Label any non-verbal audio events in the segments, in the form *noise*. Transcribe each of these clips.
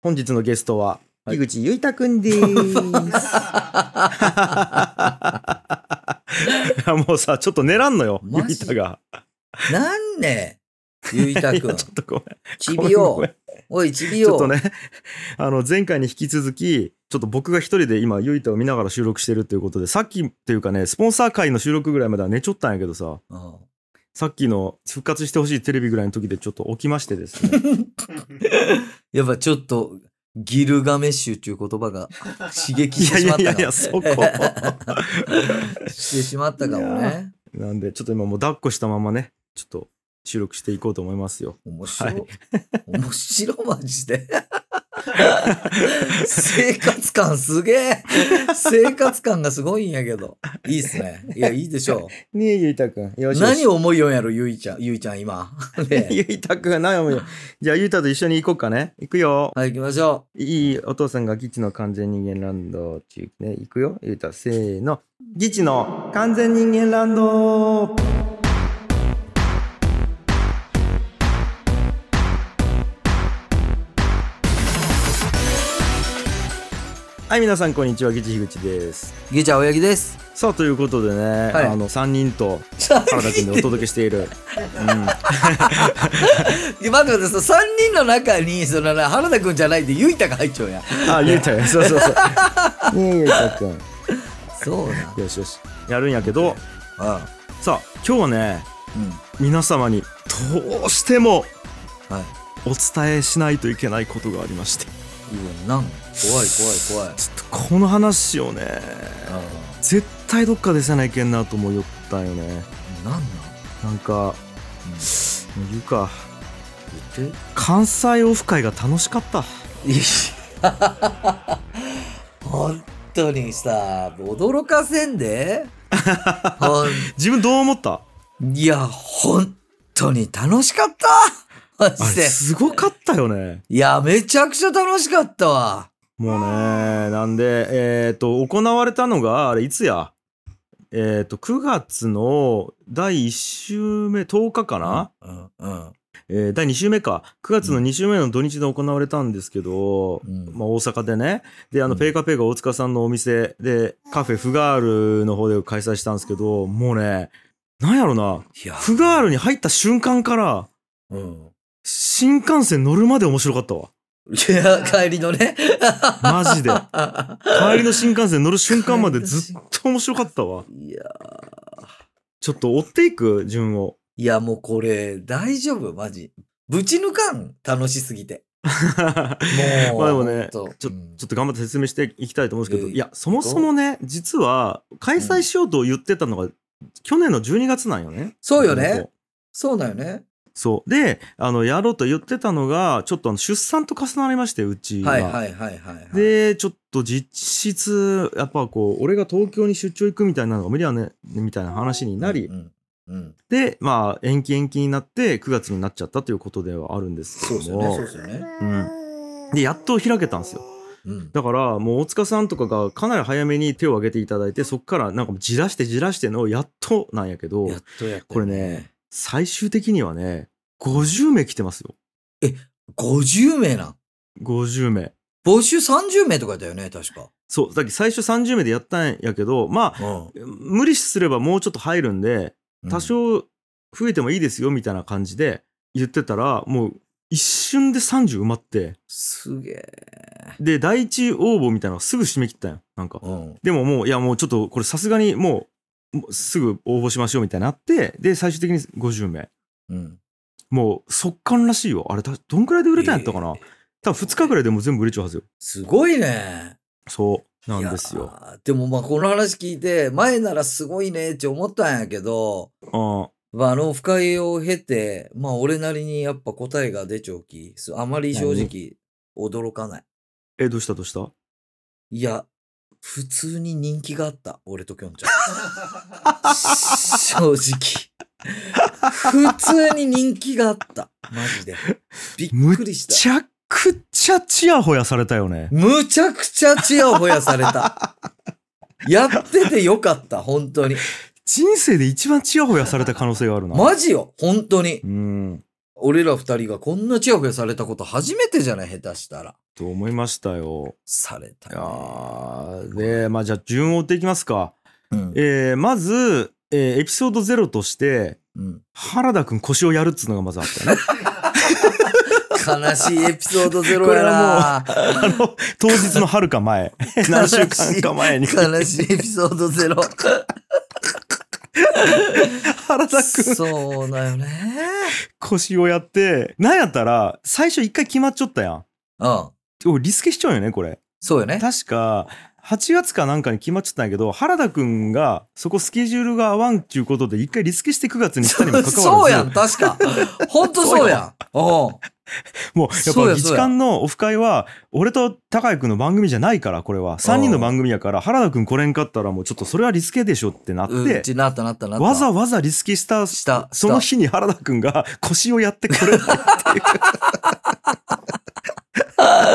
本日のゲストは、はい井口ゆいたくんです。*laughs* もうさ、ちょっと寝らんのよ、ゆいたが。なんねゆいたくんちょ。っとごめん。ちびよんごめん。おい、ちびよ。ちょっとね、*laughs* あの、前回に引き続き、ちょっと僕が一人で今、ゆいたを見ながら収録してるっていうことで、さっきっていうかね、スポンサー会の収録ぐらいまでは寝ちょったんやけどさ、うんさっきの復活してほしいテレビぐらいの時でちょっと起きましてですね。*laughs* やっぱちょっと、ギルガメッシュっていう言葉が刺激いしてしまったかもやいやいやいや、そこ。してしまったかもね。なんで、ちょっと今もう抱っこしたままね、ちょっと収録していこうと思いますよ。面白い。はい面白いマジで。生活感すげえ。生活感がすごいんやけど。いいっすね。いや、いいでしょねえ、ゆいたくん。よし何を思いよんやろ、ゆいちゃん、ゆいちゃん今。*laughs* ねゆいたくん、何をよ。じゃあ、ゆいたと一緒に行こうかね。行くよ。はい、行きましょいいお父さんがギチの完全人間ランド中ね、行くよ。ゆいた、せーの。ギチの完全人間ランドはい、皆さん、こんにちは。ギチ樋口です。う。ギチャ青柳です。さあ、ということでね、はいあの、3人と原田君でお届けしている。うん。い *laughs* や待って待って、その3人の中に、そのな原田くんじゃないで、ゆいたが入っちゃうやん。あ、ゆいたよ。そうそうそう。ねえ、ゆいたくん。そうな。よしよし。やるんやけど、あさあ、今日はね、うん。皆様にどうしてもはい。お伝えしないといけないことがありまして、いいわなん怖い怖い怖い。ちょっとこの話をね、あ絶対どっかでせないけんなと思いよったんよね。あなんなん、なんか、もう言うか、言って。関西オフ会が楽しかった。いや本当にさ、驚かせんで。*laughs* 自分どう思った？いや、本当に楽しかったマジで。すごかったよね。いや、めちゃくちゃ楽しかったわ。もうね、なんで、えっ、と、行われたのが、あれいつや？えっ、と、9月の第1週目、10日かな、うん、うん。えー第2週目か。9月の2週目の土日で行われたんですけど、うんまあ大阪でね。で、あの、うんペーカーペーカー大塚さんのお店で、カフェフガールの方で開催したんですけど、もうね、なんやろな、いや、フガールに入った瞬間から、うん。新幹線乗るまで面白かったわ。いや、帰りのね。マジで。*laughs* 帰りの新幹線乗る瞬間までずっと面白かったわ。いやちょっと追っていく？順を。いや、もうこれ、大丈夫マジ。ぶち抜かん楽しすぎて。もう。まあでもね、ちょうんちょっと頑張って説明していきたいと思うんですけど、えーいや、そもそもね、実は開催しようと言ってたのが、去年の12月なんよね。そうよね。そうだよね。そう。で、あの、やろうと言ってたのが、ちょっとあの出産と重なりまして、うちが。はいはいはいはいはい。で、ちょっと実質、やっぱこう、俺が東京に出張行くみたいなのが無理やね、みたいな話になり、うん。うん。で、まあ、延期延期になって、9月になっちゃったということではあるんですけども。そうですよね。そうですよね。うん。で、やっと開けたんですよ。うん。だから、もう大塚さんとかがかなり早めに手を挙げていただいて、そっからなんかもうじらしてじらしてのやっとなんやけどや、っとやった、これね。、最終的にはね、50名来てますよ。50名なん？50名。募集30名とかだよね、確か。そう、だっけ最初30名でやったんやけど、まあ、うん。無理すればもうちょっと入るんで、多少増えてもいいですよみたいな感じで言ってたら、もう一瞬で30埋まって、すげえ。で、第一応募みたいなのがすぐ締め切ったんよ。なんか。うん。でももう、いやもうちょっとこれさすがにもうすぐ応募しましょうみたいになって、で、最終的に50名。うん。もう速乾らしいよ。あれ、だどんくらいで売れたんやったかな、えー多分2日ぐらいでもう全部売れちゃうはずよ。すごいね。そう。なんですよ。でもまあこの話聞いて、前ならすごいねって思ったんやけど、あまあ、あの深いを経て、まあ俺なりにやっぱ答えが出ちゃうき、すあまり正直驚かない。え、どうしたどうした？いや、普通に人気があった、俺ときょんちゃん。正直。普通に人気があった。マジで。びっくりした。ちゃくちゃチヤホヤされたよね。むちゃくちゃチヤホヤされた。やっててよかった、本当に。人生で一番チヤホヤされた可能性があるな。マジよ、本当にう。ん。俺ら二人がこんなチヤホヤされたこと初めてじゃない？下手したら。と思いましたよ。されたいやで、まあじゃあ順を追っていきますか。うんえーまず、えーエピソード0として、うん原田くん腰をやるっつうのがまずあったよね。悲しいエピソードゼロやな。あの、当日のはるか前。*laughs* 何週間か前に。悲しいエピソードゼロ。*laughs* 原田くんそうだよね。腰をやって、なんやったら、最初一回決まっちゃったやん。うん。俺リスケしちゃうよね、これ。そうよね。確か、8月かなんかに決まっちゃったんやけど、原田くんが、そこスケジュールが合わんっちゅうことで、一回リスケして9月にしたにも *laughs* かかわらず。*laughs* そうやん、確か。ほんとそうやん。うん。もう、やっぱ、議事館のオフ会は、俺と高井くんの番組じゃないから、これは。3人の番組やから、原田くん来れんかったら、もうちょっとそれはリスケでしょってなって、うちなったなったなった。わざわざリスケした、した。そのし日に原田くんが腰をやってこれないっていう。た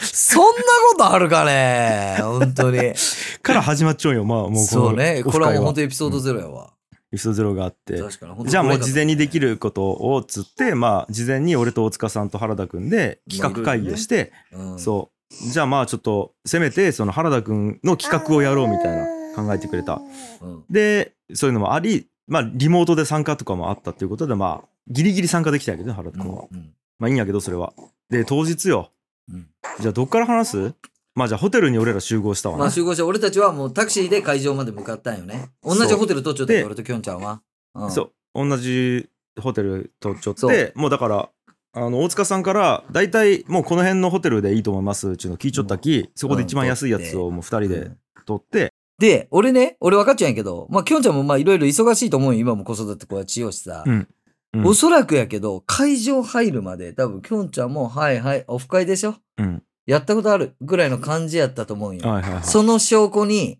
そんなことあるかね？本当に。から始まっちゃうよ、まあ、もうこのそうね。これはもう本当に。エピソードゼロやわ。エピソードゼロがあって。確かに。本当じゃあもう事前に。にできることをつって、まあ、事前に俺と大塚さんと原田くんで企画会議をして、うんそう。じゃあまあちょっと、せめて、その原田くんの企画をやろうみたいな考えてくれた。うんで、そういうのもあり、まあ、リモートで参加とかもあったっていうことで、まあ、ギリギリ参加できたんやけどね、原田くんは。うんまあいいんやけど、それは。で、当日よ。うんじゃあどっから話す？まあじゃあホテルに俺ら集合したわな。まあ集合して俺たちはもうタクシーで会場まで向かったんよね。同じホテル取っちゃったよで俺ときょんちゃんは。うんそう。同じホテルとちょっそて、もうだから、あの、大塚さんから、大体もうこの辺のホテルでいいと思いますっていうのを聞いちゃったき、そこで一番安いやつをもう二人で取って、で、俺ね、俺分かっちゃうんやけど、まあ、きょんちゃんもまあいろいろ忙しいと思うよ。今も子育てこうやってしようしさ。うんうんおそらくやけど、会場入るまで多分きょんちゃんも、はいはい、オフ会でしょ？うん。やったことあるぐらいの感じやったと思うんよ。はいはいはい。その証拠に、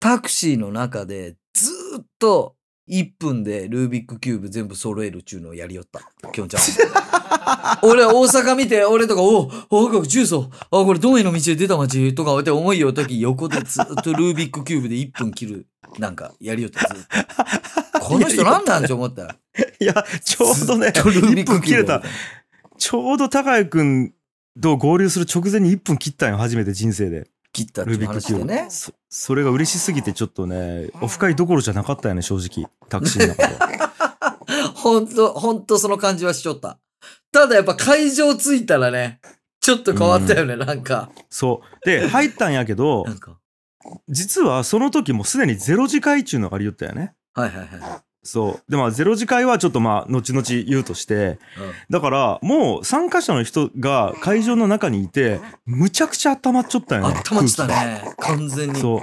タクシーの中でずーっと1分でルービックキューブ全部揃えるっちゅうのをやりよった。きょんちゃんは。*laughs* 俺大阪見て、俺とか、おお、あ、重曹、あ、これ、ドメの道で出た街とかって思いよとき、横でずっとルービックキューブで1分切る、なんか、やりよった、ずっと。この人なんなんって思ったら。*laughs* いや、ちょうどね、ずっとルービ1ック分切れた。ちょうど高井くんと合流する直前に1分切ったんよ、初めて人生で。切ったっていう。話でね。そそれが嬉しすぎてちょっとね、オフ会どころじゃなかったよね、正直。タクシーの中では。ほんと、ほんとその感じはしちょった。ただやっぱ会場着いたらね、ちょっと変わったよね、なんか。そう。で、入ったんやけど。実はその時もうすでにゼロ次会中のありよったよね。はいはいはい。そう。で、まあ、ゼロ次会はちょっとまあ、後々言うとして、だから、もう参加者の人が会場の中にいて、むちゃくちゃ温まっちゃったうん。よね。あったまってたね。完全に。そう。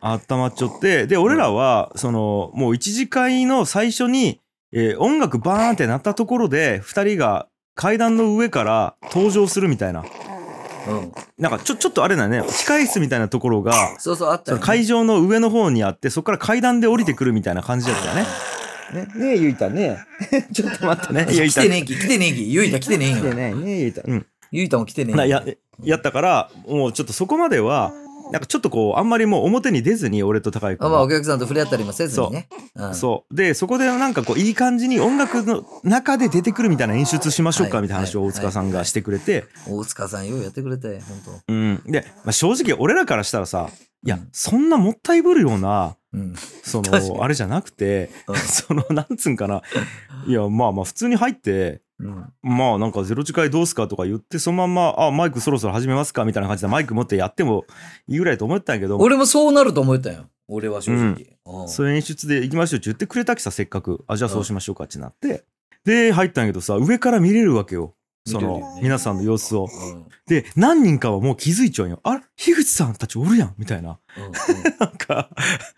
温まっちゃって、で、俺らは、その、もう一次会の最初に、えー音楽バーンってなったところで、二人が階段の上から登場するみたいな。うん。なんか、ちょ、ちょっとあれだね、控室みたいなところが、そうそう、あったよ、ね。会場の上の方にあって、そこから階段で降りてくるみたいな感じだったよね。ね、ねえ、ゆいたね。*laughs* ちょっと待ってね、ゆいた。来てねえき、来てねえき。ゆいた来てねえよ。来てね、ねえ、ゆいた。うん。ゆいたも来てねえや、やったから、もうちょっとそこまでは、なんかちょっとこう、あんまりもう表に出ずに、俺と高井君あまあ、はお客さんと触れ合ったりもせずにね。うん。そう。で、そこでなんかこう、いい感じに音楽の中で出てくるみたいな演出しましょうかはいみたいな話を大塚さんがしてくれて、大塚さんようやってくれて、本うん。で、まあ、正直俺らからしたらさ、いやうん、そんなもったいぶるような、当。うん。その、あれじゃなくて、うん *laughs* その、なんつうんかな。いや、まあまあ、普通に入って、うん。まあなんかゼロ次会どうすかとか言って、そのまんま、あ、マイクそろそろ始めますかみたいな感じでマイク持ってやってもいいぐらいと思ったんやけど、俺もそうなると思ったよ。俺は正直。うんそういう演出で行きましょうって言ってくれたきさ、せっかく。あ、じゃあそうしましょうかってなって。で、入ったんやけどさ、上から見れるわけよ。その皆さんの様子を。うん。で、何人かはもう気づいちゃうんよ。あれ？樋口さんたちおるやんみたいな。うんうん *laughs* なんか、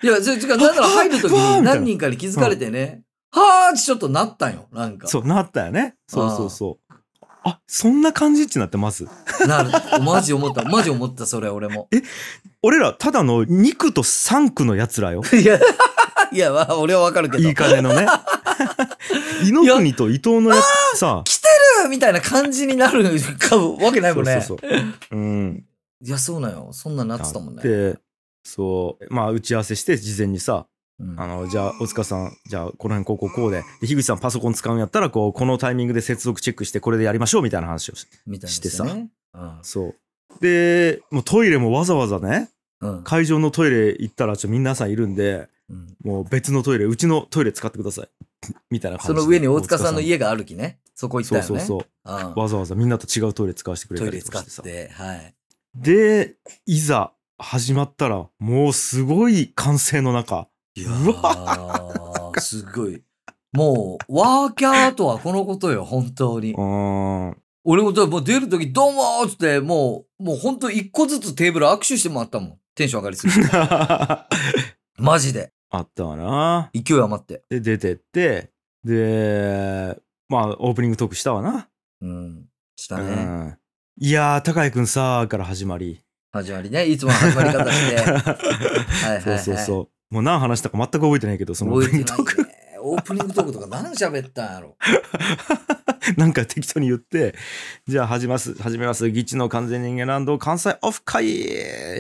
いや、それ違う、なんなら入るときに何人かに気づかれてね、はーってちょっとなったんよ、なんか。そう、なったよね。そうそうそう。あ、そんな感じってなってます？なる。マジ思った、マジ思った、それ俺も。俺ら、ただの肉と3区の奴らよ。いや、*laughs* いや、まあ、俺はわかるけど。いい金のね。*laughs* 猪国と伊藤のやつさ。来てるみたいな感じになるかわけないもんね。そうそうそう。うん。いや、そうなんよ。そんなんなってたもんね。で、そう、まあ、打ち合わせして、事前にさ、うんあの、じゃあ、大塚さん、じゃあ、この辺こうこうこうで、で、樋口さんパソコン使うんやったら、こう、このタイミングで接続チェックして、これでやりましょうみたいな話をしみたいなしてさね。うんそう。で、もうトイレもわざわざね、うん会場のトイレ行ったら、ちょ、皆さんいるんで、うんもう別のトイレ、うちのトイレ使ってください。*laughs* みたいな感じで。その上に大塚さんの家があるきね。そこ行ったよね。そうそうそう。うんわざわざみんなと違うトイレ使わせてくれたトイレ使りとかしてさ。って、はい。で、いざ始まったら、もうすごい歓声の中。いやー、*laughs* すごい。もう、ワーキャーとはこのことよ、本当にう。ーん。俺ももう出るとき、どうもーっつって、もう、もう本当一個ずつテーブル握手してもらったもん。テンション上がりすぎて。*laughs* マジで。あったわな。勢い余って。で、出てって、で、まあ、オープニングトークしたわな。うん。したうね。ん。いやー、高井くんさーから始まり。始まりね。いつもの始まり方して。*laughs* はいはい、はい。そうそうそう。もう何話したか全く覚えてないけど、そのオープニングトーク。ね。オープニングトークとか何喋ったんやろ？*laughs* なんか適当に言って、じゃあ始めます、始めます、ギチの完全人間ランド関西オフ会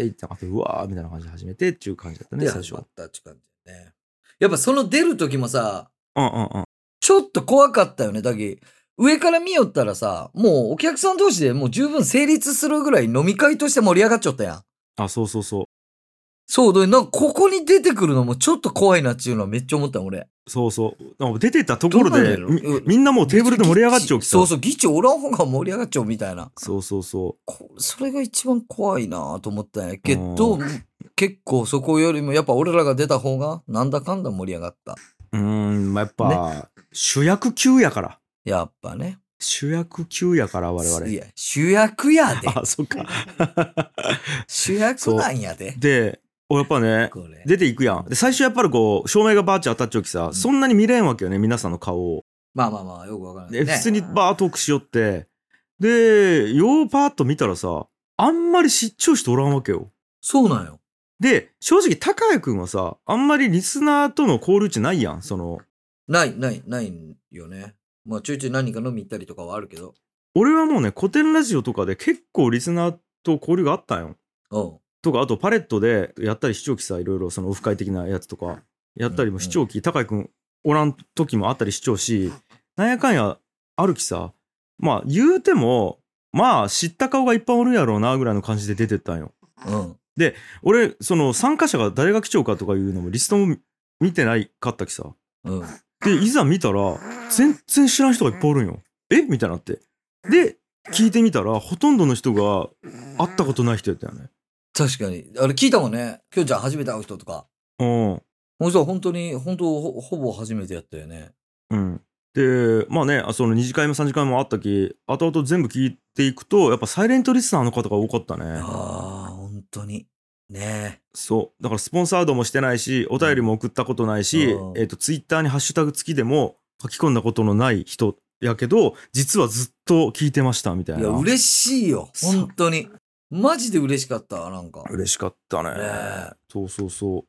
ってなって、うわーみたいな感じで始めてっていう感じだったね、で、最初。ったって感じね。やっぱその出る時もさ、うんうんうん。ちょっと怖かったよね。だけ上から見よったらさ、もうお客さん同士でもう十分成立するぐらい飲み会として盛り上がっちゃったやん。あ、そうそうそう。そう、で、なんかここに出てくるのもちょっと怖いなっていうのはめっちゃ思った俺。そうそう。なんか出てったところで、みうんみんなもうテーブルで盛り上がっちゃうきさそうそう、議長おらん方が盛り上がっちゃうみたいな。そうそうそこそれが一番怖いなと思ったんやけど、結構そこよりもやっぱ俺らが出た方がなんだかんだ盛り上がった。う。ん、まあ、やっぱ、主役級やから。やっぱね。主役級やから、我々。いや、主役やで。あ、そっか。*laughs* 主役なんやで。で、俺やっぱね。出ていくやん。で、最初やっぱりこう、照明がバーッチ当たっちゃうきさ、そんなに見れんわけよね、皆さんの顔を。まあまあまあ、よくわからない、で、ね。普通にバーットークしよって、で、ようパーッと見たらさ、あんまり知っちゃう人おらんわけよ。そうなんよ。で、正直、高谷くんはさ、あんまりリスナーとの交流値ないやん、その、ない、ない、ないんよね。まあ、ちょいちょい何か飲み行ったりとかはあるけど。俺はもうね、古典ラジオとかで結構リスナーと交流があったんよ。とか、あとパレットでやったり視聴器さ、いろいろそのオフ会的なやつとか、やったりも視聴器、高井くんおらん時もあったり視聴し、なんやかんやあるきさ、まあ言うても、まあ知った顔がいっぱいおるやろうなぐらいの感じで出てったんよ。うん。俺、その参加者が誰が機長かとかいうのもリストも見てないかったきさ。うん。で、いざ見たら、全然知らん人がいっぱいおるんよ。え？みたいになって。で、聞いてみたら、ほとんどの人が会ったことない人やったよね。確かに。あれ聞いたもんね。きょんちゃん初めて会う人とか。うん。もうさ、本当に、本当ほほぼ初めてやったよね。うん。で、まあね、あその2次会も3次会もあったき、後々全部聞いていくと、やっぱサイレントリスナーの方が多かったね。ああ、本当に。ねそう。だからスポンサードもしてないし、お便りも送ったことないし、うんえっ、と、ツイッターにハッシュタグ付きでも書き込んだことのない人やけど、実はずっと聞いてましたみたいいや、な。嬉しいよ。本当に。マジで嬉しかった、なんか。嬉しかったね。ねえそうそうそう。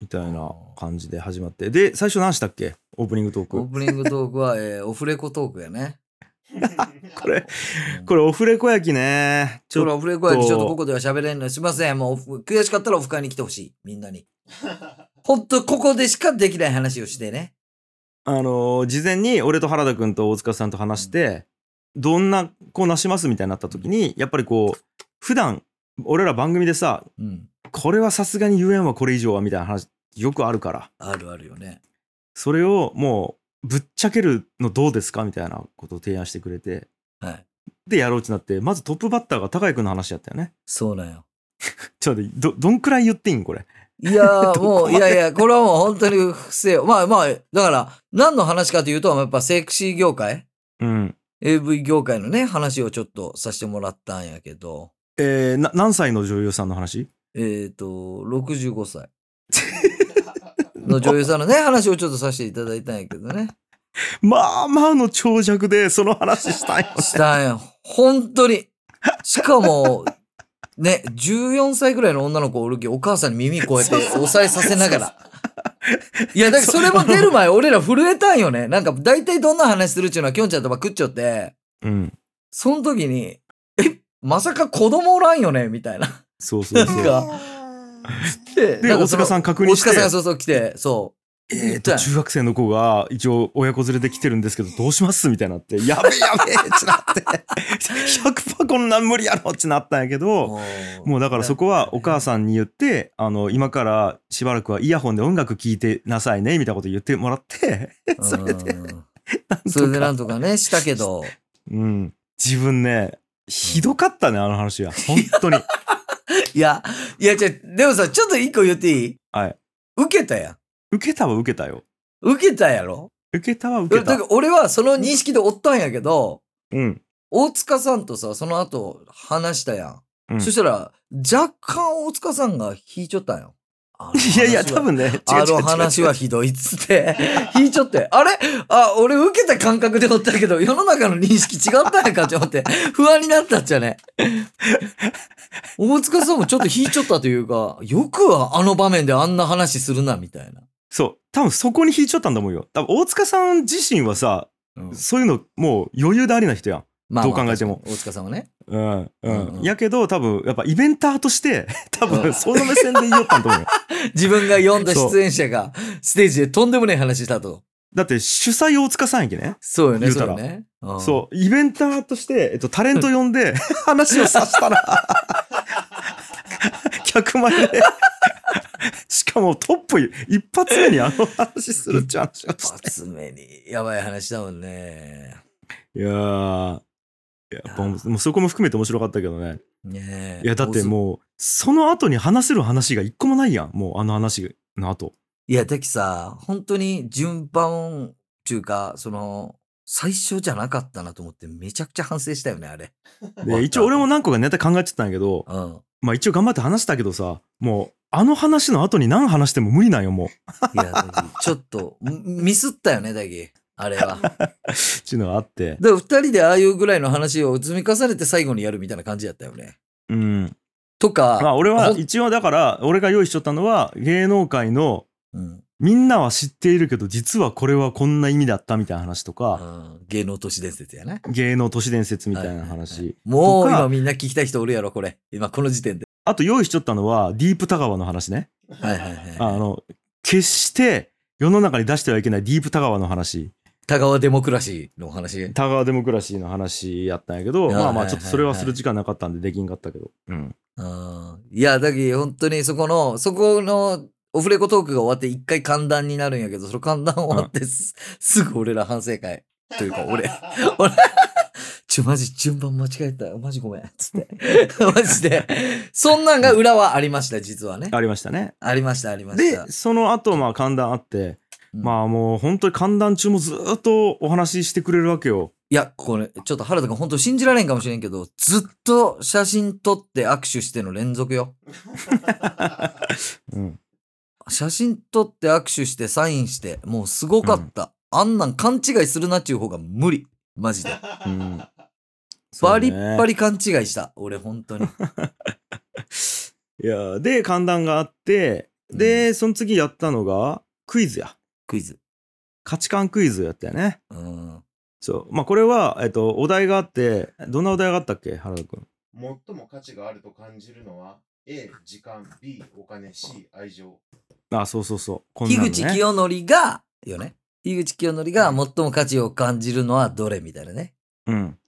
みたいな感じで始まって。で、最初何したっけ？オープニングトーク。オープニングトークは、えー、*laughs* オフレコトークやね。*laughs* これ、うんこれオフレコ焼きね。ちょっとオフレコやきちょっとここでは喋れんのすいません。もう悔しかったらオフ会に来てほしい。みんなに。*laughs* ほんとここでしかできない話をしてね。あのー事前に俺と原田くんと大塚さんと話して、どんなこうなしますみたいになった時に、やっぱりこう、普段、俺ら番組でさ、うん。これはさすがに言えんわ、これ以上は、みたいな話、よくあるから。あるあるよね。それをもう、ぶっちゃけるのどうですかみたいなことを提案してくれて、はい。で、やろうってなって、まずトップバッターが高井くんの話やったよね。そうなんよ。*laughs* ちょっとど、どんくらい言っていいんこれ？いや *laughs* もう、いやいや、これはもう本当に不正。まあまあ、だから、何の話かというと、やっぱセクシー業界？うん。AV 業界のね、話をちょっとさせてもらったんやけど、えー、な、何歳の女優さんの話？えっ、ー、と、65歳の女優さんのね、話をちょっとさせていただいたんやけどね。まあまあの長尺でその話したんよね。したんや。本当に。しかも、ね、14歳ぐらいの女の子おるき、お母さんに耳こうやって押さえさせながら。いや、だからそれも出る前、俺ら震えたんよね。なんか、大体どんな話するっちゅうのは、きょんちゃんとか食っちゃって、うん。その時に、え、まさか子供おらんよねみたいな。そうそうそう。なんかでで、大塚さん確認大して、塚さんがそうそう来て、そえっと、中学生の子が一応親子連れで来てるんですけど、どうします？みたいになって、*laughs* やべえやべえってなって、100%こんなん無理やろってなったんやけう。ど、もうだからそこはお母さんに言って、あの、今からしばらくはイヤホンで音楽聴いてなさいね、みたいなこと言ってもらって、*laughs* それで、それでなとか、んとかね、したけど。うん。自分ね、ひどかったね、あの話は。本当に。*laughs* いや、いや、じゃでもさ、ちょっと一個言っていい？はい。受けたやん。受けたは受けたよ。受けたやろ？受けたは受けた。俺はその認識でおったんやけど、うん。大塚さんとさ、その後話したやん。うんそしたら、若干大塚さんが引いちゃったんよ。いやいや、多分ね、あの話はひどいっつって、引いちゃって、あれ？あ、俺受けた感覚でおったけど、世の中の認識違ったんやかって思って、不安になったっちゃね。大塚さんもちょっと引いちゃったというか、よくはあの場面であんな話するな、みたいな。そう。多分そこに引いちゃったんだと思うよ。多分大塚さん自身はさ、うんそういうのもう余裕でありな人やん。まどう考えても大塚さんはね。うん。うん。うんうんやけど、多分やっぱイベンターとして、*laughs* 多うん分その目線で言いよったんだと思うよ。*laughs* 自分が読んだ出演者がステージでとんでもない話したと。だって主催大塚さんやけね。そうよね、言うたらそうよね。うんそう。イベンターとして、えっと、タレント呼んで、*laughs* 話をさせたら、100万円で。しかもトップ一発目にあの話するっちゅう話を一して。発目にやばい話だもんね。いやー、やっぱもうそこも含めて面白かったけどね。ねえいや、だってもう、その後に話せる話が一個もないやん。もうあの話の後。いや、だきさ、本当に順番っていうか、その、最初じゃなかったなと思ってめちゃくちゃ反省したよね、あれ。で、一応俺も何個かネタ考えてたんやけど、うん。まあ一応頑張って話したけどさ、もう、あの話の後に何話しても無理なんよ、もう。いや、ちょっと、ミミスったよね、だき。あれは。だ *laughs* かっていうのがあって。ら二人でああいうぐらいの話を積み重ねて最後にやるみたいな感じやったよね。うん。とか、まあ俺は一応だから、俺が用意しとったのは、芸能界の、うんみんなは知っているけど、実はこれはこんな意味だったみたいな話とか、うん芸能都市伝説やね。芸能都市伝説みたいなはいはいはい話。もう今みんな聞きたい人おるやろ、これ。今この時点で。あと用意しとったのは、ディープ田川の話ね。はいはいはい。あの、決して世の中に出してはいけないディープ田川の話。田川デモクラシーのお話。田川デモクラシーの話やったんやけど、はいまあまあはいちょっとそれはする時間なかったんでできんかったけど。うん。うんいや、だけど本当にそこの、そこのオフレコトークが終わって一回寒暖になるんやけど、その寒暖終わってす,、すぐ俺ら反省会。というか、俺、*laughs* 俺、ちょ、マジ順番間違えた。マジごめん。つって。*laughs* マジで。そんなんが裏はありました、実はね。ありましたね。ありました、ありましたで、。その後、まあ寒暖あって、うんまあもう本当に寒暖中もずっとお話ししてくれるわけよ。いや、これ、ちょっと原田君本当信じられんかもしれんけど、ずっと写真撮って握手しての連続よ。*laughs* うん。写真撮って握手してサインして、もうすごかった。あんなん勘違いするなっちゅう方が無理。マジで。うん。バリッバリ。リ勘違いした。俺本当に。*laughs* いや、で、寒暖があって、で、その次やったのが、クイズや。クイズ。価値観クイズやったよね。うん。そう。まあこれは、えっと、お題があって、どんなお題があったっけ？原田くん。最も価値があると感じるのは A、時間、B、お金、C、愛情。あ、そうそうそう。こんな樋のね口清則が、よね。樋口清則が最も価値を感じるのはどれみたいなね。うん。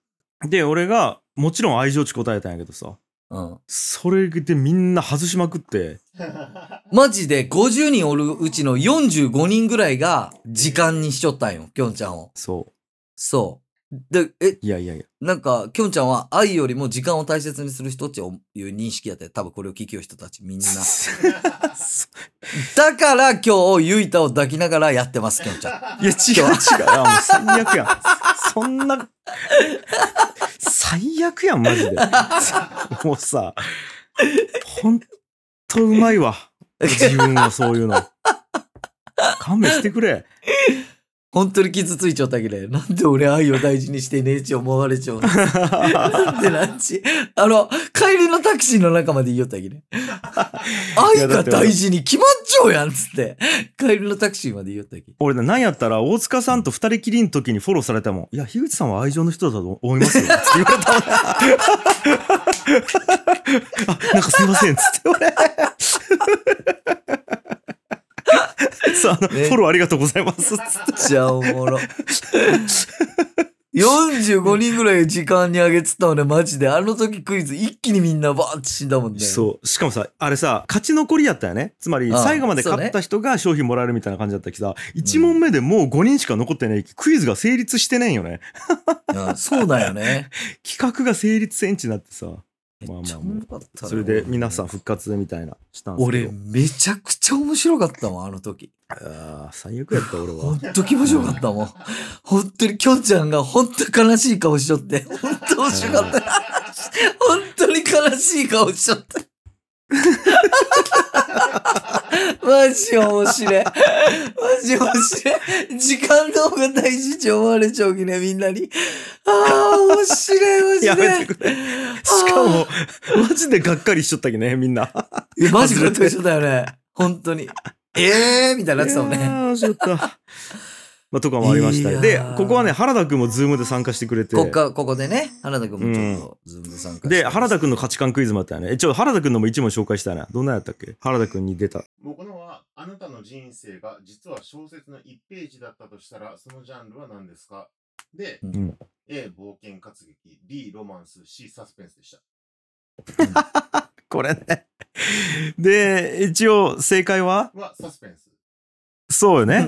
で、俺が、もちろん愛情値答えたんやけどさ、うん。それでみんな外しまくって、*laughs* マジで50人おるうちの45人ぐらいが時間にしちょったんよ、きょんちゃんを。そそう。で、え、う。いやいやいや。なんか、きょんちゃんは愛よりも時間を大切にする人っていう認識やって、多分これを聞きよう人たちみんな。だから今日、ゆいたを抱きながらやってます、きょんちゃん。いや、違う違う。もう最悪やん。そんな、最悪やん、マジで。もうさ、ほんとうまいわ。*laughs* 自分はそういうの。勘弁してくれ。本当に傷ついちゃったけど、なんで俺愛を大事にしてねえち思われちゃうの？なんでなんち？あの、帰りのタクシーの中まで言いよったけどね。愛が大事に決まっちゃうやんっつって。帰りのタクシーまで言いよったけど。俺な、なんやったら、大塚さんと二人きりの時にフォローされたもん。いや、樋口さんは愛情の人だと思いますよ。つって言われたもん。*laughs* あ、なんかすいません。つって俺。*laughs* さん、あのねフォローありがとうございます。つってじゃあおもろ。*laughs* 45人ぐらい時間にあげてたのね、マジで。あの時クイズ一気にみんなバーって死んだもんね。そう。しかもさ、あれさ、勝ち残りやったよね。つまり、最後まで勝った人が商品もらえるみたいな感じだったけどさ、1問目でもう5人しか残ってない。クイズが成立してないよね。*laughs* うんそうだよね。企画が成立せんちになってさ。めっちゃおまあまあそれで皆さん復活みたいな、したんですけ俺ど。めちゃくちゃ面白かったもん、あの時。ああ、最悪やった、俺ほは。んと気持ちよかったもん。本当にきょんちゃんが本当悲しい顔しとって、本当面白かった。*laughs* 本当に悲しい顔しとった。マジ面白い。マジ面白い。時間の方が大事って思われちゃうきね、みんなに。ああ、面白い、マジで。やめてくれ。しかも、マジでがっかりしちゃったきね、みんな。え、マジかって人だよね。本当に。ええー、みたいになってたもんね。いやー面白かった。まあ、とかもありましたで、ここはね、原田くんもズームで参加してくれて。こっか、ここでね、原田くんもちょっと、ズームで参加してで、原田くんの価値観クイズもあったよね。え、ちょ、原田くんのも一問紹介したいな。どんなやったっけ？原田くんに出た。僕のは、あなたの人生が実は小説の1ページだったとしたら、そのジャンルは何ですか？で、ううんん。A、冒険活劇、B、ロマンス、C、サスペンスでした。*laughs* これね。で、一応、正解は？は、サスペンス。そうよね。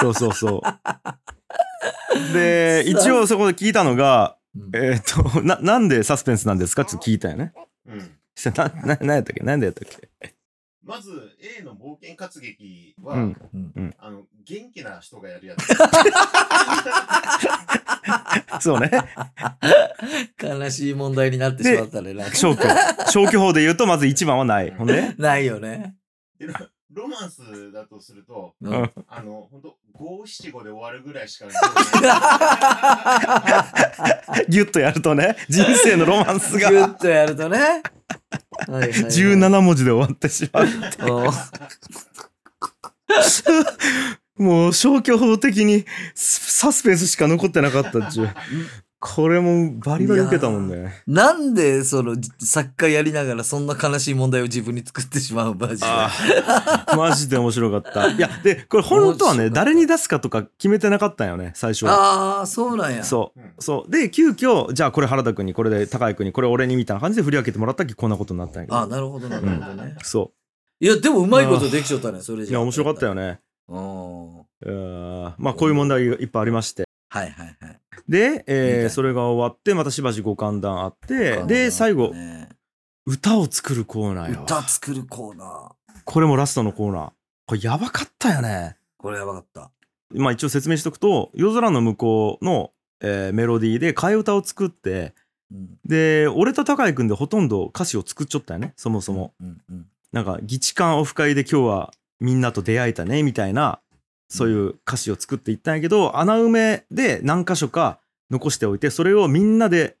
そうそうそう。*laughs* で、一応そこで聞いたのが、うんえっ、と、な、なんでサスペンスなんですか？って聞いたよね。うん。*laughs* な、な、なんやったっけ？なんでやったっけ？まず、A の冒険活劇は、うんあの、元気な人がやるやつ。*laughs* そうね。悲しい問題になってしまったね。なんか消去。消去法で言うと、まず一番はない。ほんで？ないよね。でロロマンスだとすると、あの、ほんと、五七五で終わるぐらいしか *laughs* ギュッとやるとね、人生のロマンスギがュッとやるとね。はいはいはい17文字で終わってしまう。お *laughs* もう消去法的にスサスペンスしか残ってなかったっちゅう。これもバリバリ受けたもんね。なんで、その、作家やりながらそんな悲しい問題を自分に作ってしまうマジで。ああ、*laughs* マジで面白かった。いや、で、これ本当はね、誰に出すかとか決めてなかったんよね、最初は。あー、そうなんや。そう。うんそう。で、急遽、じゃあこれ原田くんに、これで高井くんに、これ俺にみたいな感じで振り分けてもらったっけこんなことになったんやけど。あなるほど、なるほどね。そいや、でもうまいことできちゃったね、それう。じゃ。いや、面白かったよね。うん。まあ、こういう問題がいっぱいありまして。いはいはい。で、えーそれが終わって、またしばしご歓談あって、ねで、最後、歌を作るコーナーよ。歌作るコーナー。これもラストのコーナー。これやばかったよね。これやばかった。まあ一応説明しとくと、夜空の向こうの、えーメロディーで替え歌を作って、うん。で、俺と高井くんでほとんど歌詞を作っちゃったよね、そもそも。うんうん。なんか、議地間オフ会で今日はみんなと出会えたね、みたいな、そういう歌詞を作っていったんやけど、穴埋めで何箇所か残しておいて、それをみんなで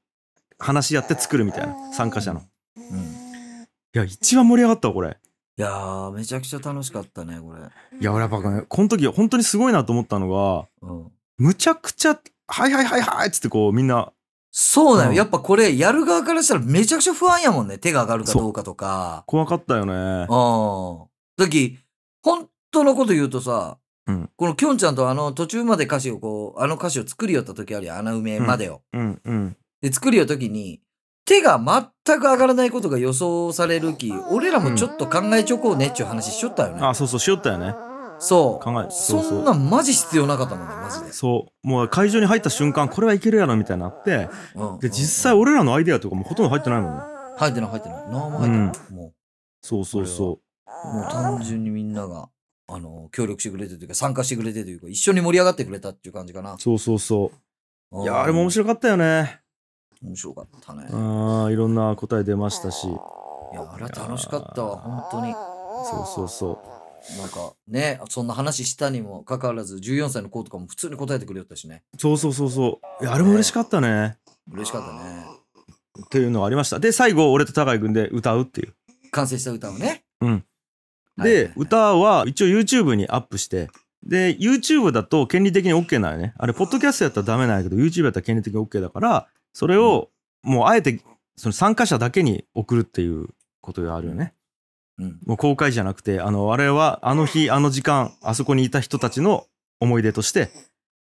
話し合って作るみたいな、参加者の。うん。いや、一番盛り上がったわ、これ。いやー、めちゃくちゃ楽しかったね、これ。いや、俺やっぱね、この時本当にすごいなと思ったのが、うん。むちゃくちゃ、はいはいはいはいっつってこうみんな、そうだよ。うんやっぱこれ、やる側からしたらめちゃくちゃ不安やもんね。手が上がるかどうかとか。怖かったよね。うん。だき、本当のこと言うとさ、うんこのきょんちゃんとあの途中まで歌詞をこう、あの歌詞を作りよった時あるやん、穴埋めまでを。うんうん。で、作りよった時に、手が全く上がらないことが予想されるき、俺らもちょっと考えちょこうねっちゅう話しちょったよね。あ、そうそう、しよったよね。そう。考え、そうそ。そんなんマジ必要なかったもんね、マジで。そう。もう会場に入った瞬間、これはいけるやろみたいになって、うんで、実際俺らのアイデアとかもほとんど入ってないもんね。入ってない入ってない。何も入ってない。もそうそうそう。う、もう単純にみんなが、あの、協力してくれてというか、参加してくれてというか、一緒に盛り上がってくれたっていう感じかな。そうそうそう。いや、あれも面白白かったよね。面白かったね。ああ、いろんな答え出ましたし。いや、あれは楽しかったわ、本当に。そうそうそなんかね、そんな話したにもかかわらず、14歳の子とかも普通に答えてくれよったしね。う。そうそうそうそう。いや、あれも嬉しかったね。嬉しかったね。っていうのがありました。で、最後、俺と高井君で歌うっていう。完成した歌をね。うん。はいで、歌は一応 YouTube にアップして、で、YouTube だと権利的に OK なんよね。あれ、ポッドキャストやったらダメなんやけど、YouTube やったら権利的に OK だから、それをもうあえてその参加者だけに送るっていうことがあるよね。うん。もう公開じゃなくて、あの、あれはあの日、あの時間、あそこにいた人たちの思い出として、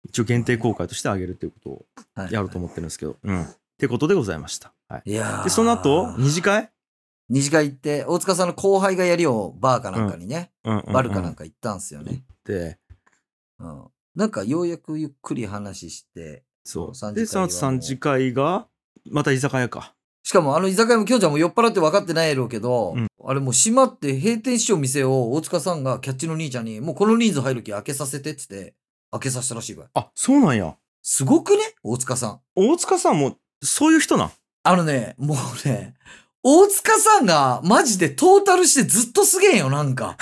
一応限定公開としてあげるっていうことをはいやると思ってるんですけど、うん。ってことでございました。はい。いやーで、その後、二次会二次会行って、大塚さんの後輩がやりをバーかなんかにね、うんうん、うん。バルかなんか行ったんすよね。で、うん。なんかようやくゆっくり話して、そう。三で、その後三次会が、また居酒屋か。しかもあの居酒屋もきょんちゃんも酔っ払って分かってないやろうけど、うんあれもう閉まって閉店しよう店を大塚さんがキャッチの兄ちゃんに、もうこの人数入る気開けさせてって言って、開けさせたらしいわ。あ、そうなんや。すごくね？大塚さん。大塚さんも、そういう人なん？あのね、もうね、大塚さんがマジでトータルしてずっとすげえよ、なんか。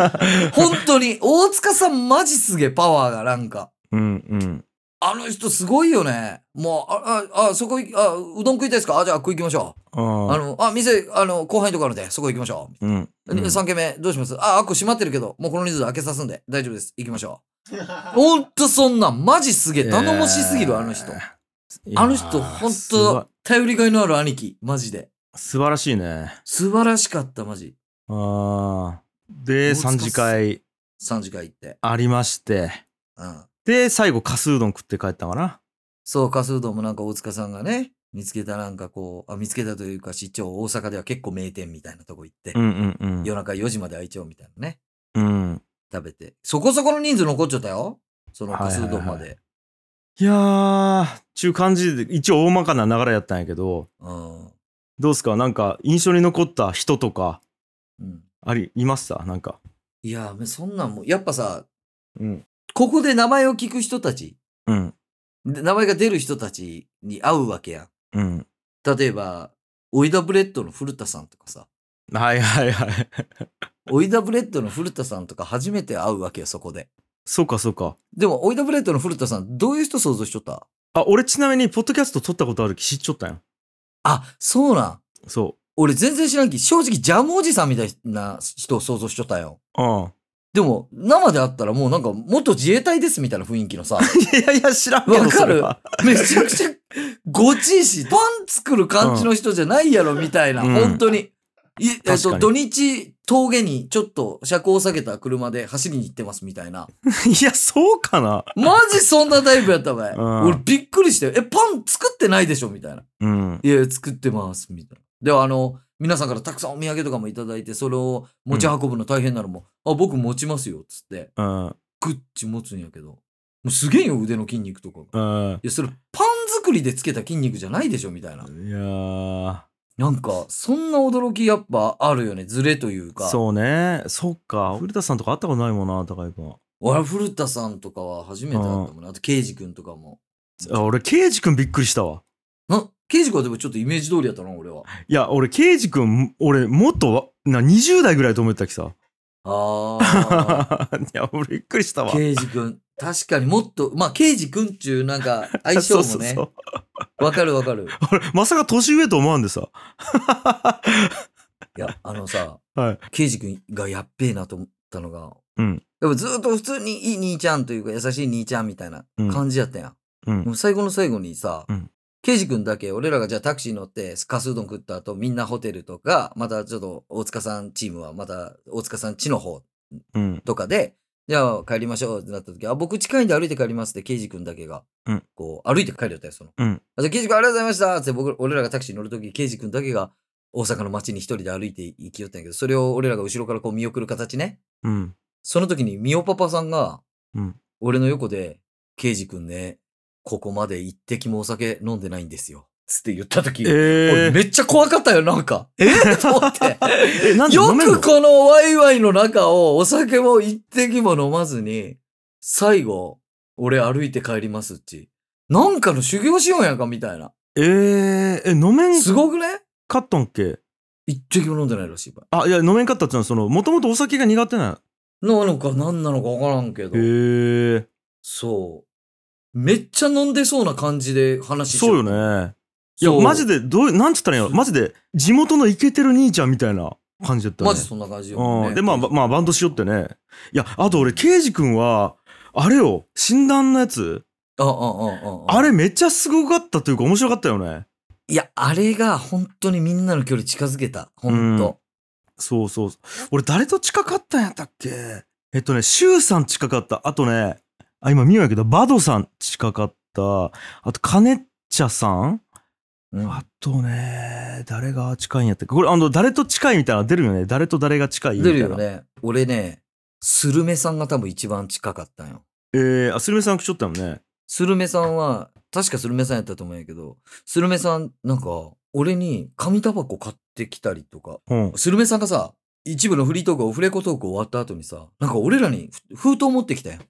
*laughs* 本当に。大塚さんマジすげえ、パワーがなんか。うんうん。あの人すごいよね。もう、あ、あ、あそこい、あ、うどん食いたいですか？あ、じゃあ食い行きましょう。ああの、あ、店、あの、後輩のとこあるんで、そこ行きましょう。うん。うん3軒目、どうします？あ、あっこ閉まってるけど、もうこの人数開けさすんで、大丈夫です。行きましょう。ほんとそんなん、マジすげえ、頼もしすぎる、あの人。あの人、ほんと、頼りがいのある兄貴、マジで。素晴らしいね。素晴らしかった、マジ。ああ。で、大塚三次会3時間行って。ありまして。うん。で、最後、かすうどん食って帰ったかな。そう、かすうどんもなんか大塚さんがね、見つけたなんかこう、あ、見つけたというか、市長、大阪では結構名店みたいなとこ行って、うんうんうん。夜中4時まで開いちゃおうみたいなね、うん。食べて。そこそこの人数残っちゃったよ。そのかすうどんまで。いやー、ちゅう感じで、一応大まかな流れやったんやけど、うん。どうすか？なんか、印象に残った人とか、うん。あり、いました？なんか。いや、そんなんも、やっぱさ、うん。ここで名前を聞く人たち、うん。で名前が出る人たちに会うわけやん。うん。例えば、オイダブレッドの古田さんとかさ、はいはいはい。オイダブレッドの古田さんとか初めて会うわけよ、そこで。そうかそうか。でも、オイダブレッドの古田さん、どういう人想像しとった？あ、俺ちなみに、ポッドキャスト録ったことあるき知っちゃったんよ。あ、そうなん。そ俺全然知らんき、正直ジャムおじさんみたいな人を想像しとったよ。う。うん。でも、生で会ったらもうなんか、元自衛隊ですみたいな雰囲気のさ、*laughs* いやいや、知らんけどわかる？それはめちゃくちゃ、ごちいし、パン作る感じの人じゃないやろ、みたいな、うん本当に。いえっと、確かに土日、峠にちょっと車高を下げた車で走りに行ってます、みたいな。*laughs* いや、そうかな？マジそんなタイプやったわい。うん俺びっくりして、え、パン作ってないでしょみたいな。うん。いや作ってます、みたいな。では、あの、皆さんからたくさんお土産とかもいただいて、それを持ち運ぶの大変なのも、あ、僕持ちますよ、つって、うん。グッチ持つんやけど。もうすげえよ、腕の筋肉とかが。うん。いや、それ、パン作りでつけた筋肉じゃないでしょ、みたいな。いやー。なんか、そんな驚きやっぱあるよね、ズレというか。そうね。そっか。古田さんとか会ったことないもんな、高井君。俺、古田さんとかは初めて会ったもんね。あと、ケイジ君とかも。あ俺、ケイジ君びっくりしたわ。な、ケイジ君はでもちょっとイメージ通りやったな、俺は。いや、俺、ケイジ君、俺、もっとわ、な、20代ぐらいと思ってたきさ。あ *laughs* いや、俺、びっくりしたー、わ。ケイジ君。確かにもっと、まあ、ケイジ君っちゅう、なんか、*laughs* 相性もねわかるわかる。*laughs* 俺、まさか年上と思わんでさ。*laughs* いや、あのさ、はい。ケイジ君がやっべえなと思ったのが、うん。やっぱずっと普通にいい兄ちゃんというか優しい兄ちゃんみたいな感じやったやん。うん。もう最後の最後にさ、うんケイジ君だけ俺らがじゃあタクシー乗ってカスうどん食った後みんなホテルとか、またちょっと大塚さんチームはまた大塚さん地の方うん。とかで、じゃあ帰りましょうってなった時、あ、僕近いんで歩いて帰りますってケイジ君だけが、うんこう歩いて帰るよったよ、その。うんあじゃあケイジ君ありがとうございましたって僕、俺らがタクシー乗る時、ケイジ君だけが大阪の街に一人で歩いて行きよったんやけど、それを俺らが後ろからこう見送る形ね。うん。その時にミオパパさんが、うん俺の横で、ケイジ君ね、ここまで一滴もお酒飲んでないんですよ。つって言った時、俺えめっちゃ怖かったよ、なんか。え？*laughs* と思って。よくこのワイワイの中をお酒も一滴も飲まずに、最後、俺歩いて帰りますっち。なんかの修行しようやんか、みたいな。えー、え、飲めん？すごくね？かったんけ？一滴も飲んでないらしい。あ、いや、飲めんかったってのは、その、もともとお酒が苦手ななのか何なのかわからんけどの。。へえ。そう。めっちゃ飲んでそうな感じで話しそうよ。ね。いや、マジで、どうなんつったらいいの？マジで、地元のイケてる兄ちゃんみたいな感じだったね。マジそんな感じよ、ね。うん。で、まあ、まあ、バンドしよってね。いや、あと俺、ケイジ君は、あれよ、診断のやつ、あ、あ、あ、あ、あれめっちゃすごかったというか面白かったよね。いや、あれが本当にみんなの距離近づけた。本当、そうそう。俺誰と近かったんやったっけ？えっとね、シュウさん近かった。あとね、あ、今見ようやけど、バドさん近かった。あと、カネッチャさんうんあとね、誰が近いんやったっけ？これ、あの、誰と近いみたいなの出るよね。誰と誰が近いみたいな。出るよ。ね。俺ね、スルメさんが多分一番近かったんよ。えー、あ、スルメさん来ちょったもんね。スルメさんは、確かスルメさんやったと思うんやけど、スルメさん、なんか、俺に紙タバコ買ってきたりとか、うん。スルメさんがさ、一部のフリートーク、オフレコトーク終わった後にさ、なんか俺らにふ封筒持ってきたやん。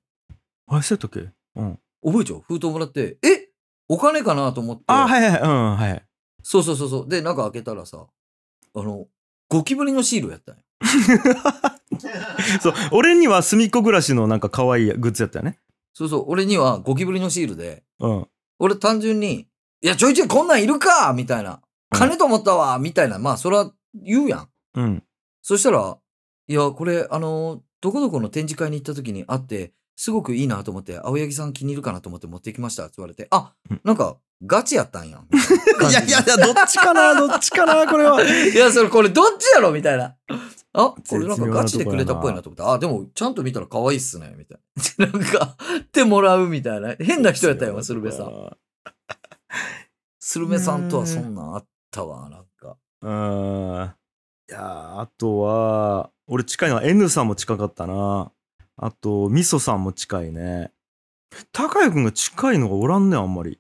あれ、そうやったっけ？うん。覚えちゃう？封筒もらって、え？お金かなと思って。あ、はいはいはい。うん、はい。そうそうそうそう。で、中開けたらさ、あの、ゴキブリのシールやったんよ。*laughs* そう、俺には隅っこ暮らしのなんか可愛いグッズやったよね。そうそう、俺にはゴキブリのシールで、うん。俺単純に、いや、ちょいちょいこんなんいるかみたいな。金と思ったわみたいな。まあ、それは言うやん。うん。そしたら、いや、これ、あの、どこどこの展示会に行った時に会って、すごくいいなと思って、青柳さん気に入るかなと思って持ってきましたって言われて、あうん、なんか、ガチやったんや。みたいやいやいや、どっちかな、どっちかな、これは。*laughs* いや、それこれどっちやろみたいな。あ、これなんかガチでくれたっぽいなと思って、あ、でもちゃんと見たら可愛いっすね、みたいな。*laughs* なんか、ってもらうみたいな。変な人やったよ、スルメさん。スルメさんとはそんなんあったわ、なんか。うん。いやーあとは、俺近いのは N さんも近かったな。あと、みそさんも近いね。高谷くんが近いのがおらんねあんまり。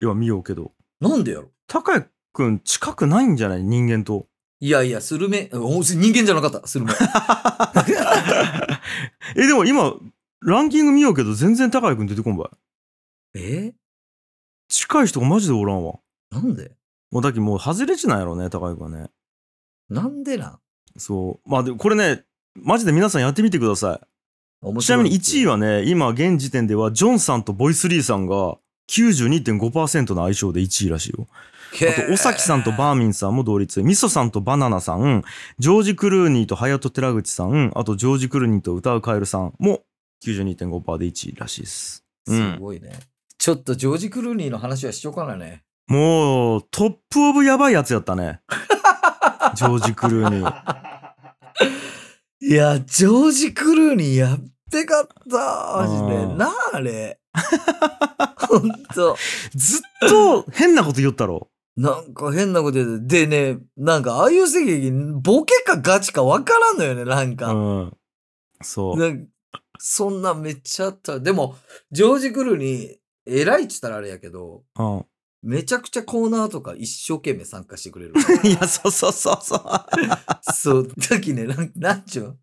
今見ようけど。なんでやろ？高谷くん近くないんじゃない？人間と。いやいや、スルメ、お人間じゃなかった、スルメ。*laughs* え、でも今、ランキング見ようけど全然高谷くん出てこんばい。え？近い人がマジでおらんわ。なんで？もうだけもう外れ値なんやろね、高谷くんはね。なんでなん？そう。まあでもこれね、マジで皆さんやってみてください。ちなみに1位は、はね、今現時点ではジョンさんとボイスリーさんが92.5%の相性で1位らしいよ。あと、尾崎さんとバーミンさんも同率。ミソさんとバナナさん、ジョージ・クルーニーと隼人寺口さん、あとジョージ・クルーニーと歌うカエルさんも92.5%で1位らしいです。うすん。ごいね。ちょっとジョージ・クルーニーの話はしちゃおうかなね。もう、トップオブやばいやつやったね。*laughs* ジョージ・クルーニー。いや、ジョージ・クルーニーやってかった。マジで。うんなあ、あれ。*laughs* ほんと。ずっと変なこと言ったろ。なんか変なこと言うて。でね、なんかああいう席ボケかガチかわからんのよね、なんか。うん。そう。そんなめっちゃあった。でも、ジョージ・クルーニー、偉いっつったらあれやけど、うん。めちゃくちゃコーナーとか一生懸命参加してくれる。*laughs* いや、そうそうそうそう。そう、時ね、なんなんちゅうん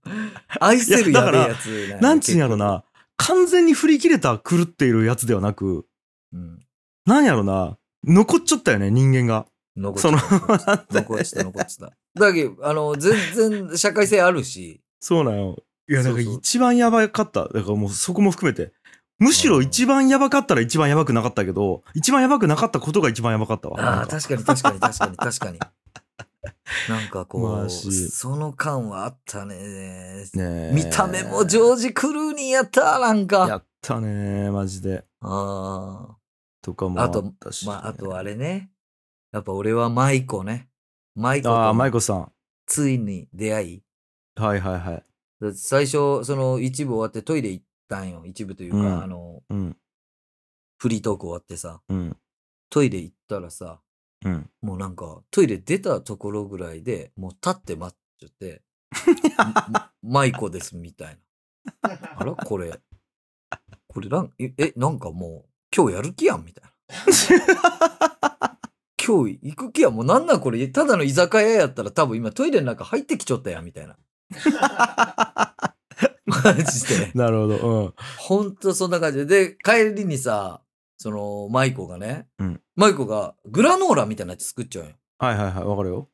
愛せるやべえやつなんやなんちゅうんやろ。な。完全に振り切れた狂っているやつではなく、うん。なんやろな。残っちゃったよね、人間が。残ってた。残ってた、残ってた。だけど、あの、全然社会性あるし、そうなんよ。いや、だからそうそう一番やばかった。だからもうそこも含めて。むしろ一番やばかったら一番やばくなかったけど、一番やばくなかったことが一番やばかったわ。ああ、確かに確かに確かに確かに。*laughs* なんかこう、その感はあったね。ねえ見た目もジョージ・クルーニーやった、なんか。やったね、マジで。あとかもああとったし、あ。まあ、あとあれね。やっぱ俺はマイコね。マイコああ、と舞子さん。ついに出会い。はいはいはい。最初、その一部終わってトイレ行ったんよ。一部というか、うんあの、うん、フリートーク終わってさ、うん、トイレ行ったらさ、うん。もうなんか、トイレ出たところぐらいでもう立って待っちゃって、*laughs* まマイコですみたいな。あらこれ、これなん、え、えなんかもう、今日やる気やんみたいな。*laughs* 今日行く気やんもうなんなんこれ、ただの居酒屋やったら多分今トイレの中入ってきちゃったやんみたいな。*laughs* *laughs* マジで。*laughs* なるほど。うん。ほんとそんな感じで。で、帰りにさ、その、マイコがね、うんマイコがグラノーラみたいなやつ作っちゃうよ。はいはいはい、わかるよ。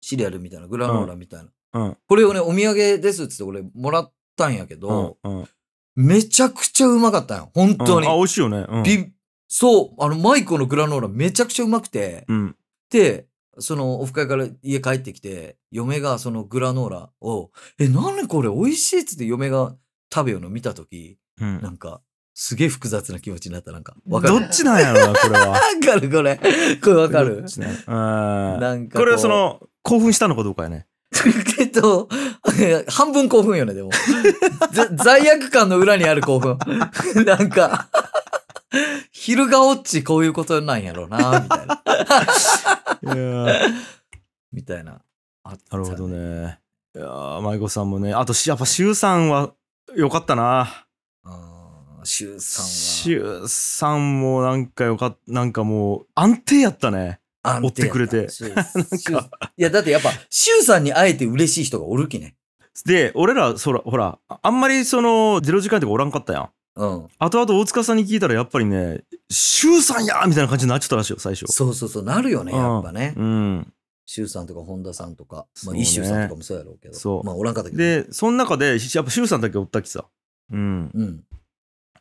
シリアルみたいな、グラノーラみたいな。うん。これをね、お土産ですっつって俺もらったんやけうんど、。うん。めちゃくちゃうまかったよ。本当に。うんあ、美味しいよね。うん。びそう、あの、マイコのグラノーラめちゃくちゃうまくて、うん。で、そのオフ会から家帰ってきて、嫁がそのグラノーラを、え、何これ美味しいっつって嫁が食べようの見たとき、うんなんか、すげえ複雑な気持ちになった、なんか。わかる？どっちなんやろな、これは。*laughs* わかるこれ。これわかる？ねうん。なんかこう。これはその、興奮したのかどうかやね。*laughs* えっと、*laughs* 半分興奮よね、でも。ぜ罪悪感の裏にある興奮。なんか、昼がオッチこういうことなんやろうな、みたいな。いやーみたいな。あなるほど。ね。いやー舞子さんもね。あとし、やっぱ、周さんは良かったな。あーシュウさんは。周さんもなんかよかった。なんかもう、安定やったね。安定や追ってくれていや、だってやっぱ、シュウさんに会えて嬉しい人がおるきね。で、俺ら、そら、ほら、あんまりその、ゼロ時間とかおらんかったやん。うん。後々大塚さんに聞いたら、やっぱりね、周さんやみたいな感じになっちゃったらしいよ、最初。そうそうそう、なるよね、やっぱね。うん。シュウさんとか本田さんとか、まあ、そうねイッシュさんとかもそうやろうけど。そうまあ、おらんかったけど。で、その中で、やっぱ周さんだけおったきさ。うん。うん。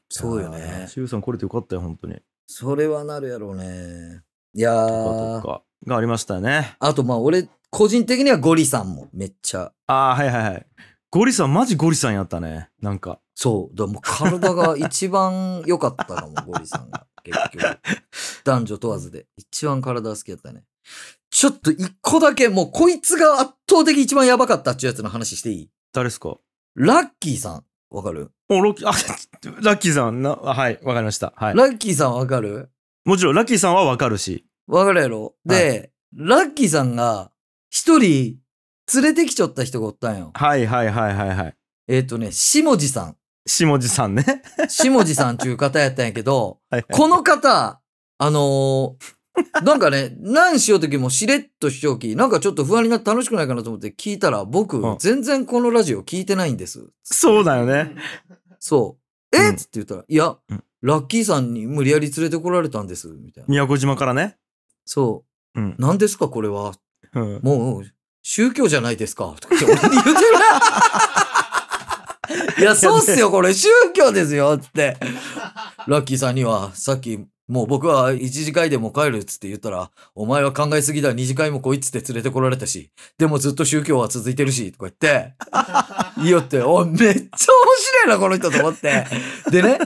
そうよね。周さん来れてよかったよ、本当に。それはなるやろうね。いやとかーと。かがありましたよね。あと、まあ、俺、個人的にはゴリさんもめっちゃ、ああ、はいはいはい。ゴリさん、マジゴリさんやったね。なんか。そう、だもう体が一番良かったかも、*laughs* ゴリさんが。結局。男女問わずで。一番体好きやったね。ちょっと一個だけ、もうこいつが圧倒的一番やばかったっちゅうやつの話していい？誰ですか？ラッキーさん、わかる？お、ロッキー、あ、ラッキーさんな、あはい、わかりました。はい。ラッキーさんわかる？もちろん、ラッキーさんはわかるし。わかるやろ？で、ラッキーさんが一人連れてきちゃった人がおったんよ。はいはいはいはいはい。えっ、とね、下地さん。下地さんね。下地さんちゅう方やったんやけど、はいはいこの方、あのーなんかね、何しようときもしれっとしようき、なんかちょっと不安になって楽しくないかなと思って聞いたら、僕うん、全然このラジオ聞いてないんです。そうだよね。そう。えうんっつって言ったら、いやうん、ラッキーさんに無理やり連れてこられたんです。みたいな。宮古島からね。そうんう。。何ですかこれは。うん。もう、宗教じゃないですか。とかって俺に言ってる。いや、そうっすよ、これ宗教ですよ。つって。ラッキーさんには、さっき、もう僕は一次会でも帰るっつって言ったら、お前は考えすぎだ、二次会も来いっつって連れてこられたし、でもずっと宗教は続いてるし、とか言って、いいよって、おい、めっちゃ面白いな、この人と思って。でね、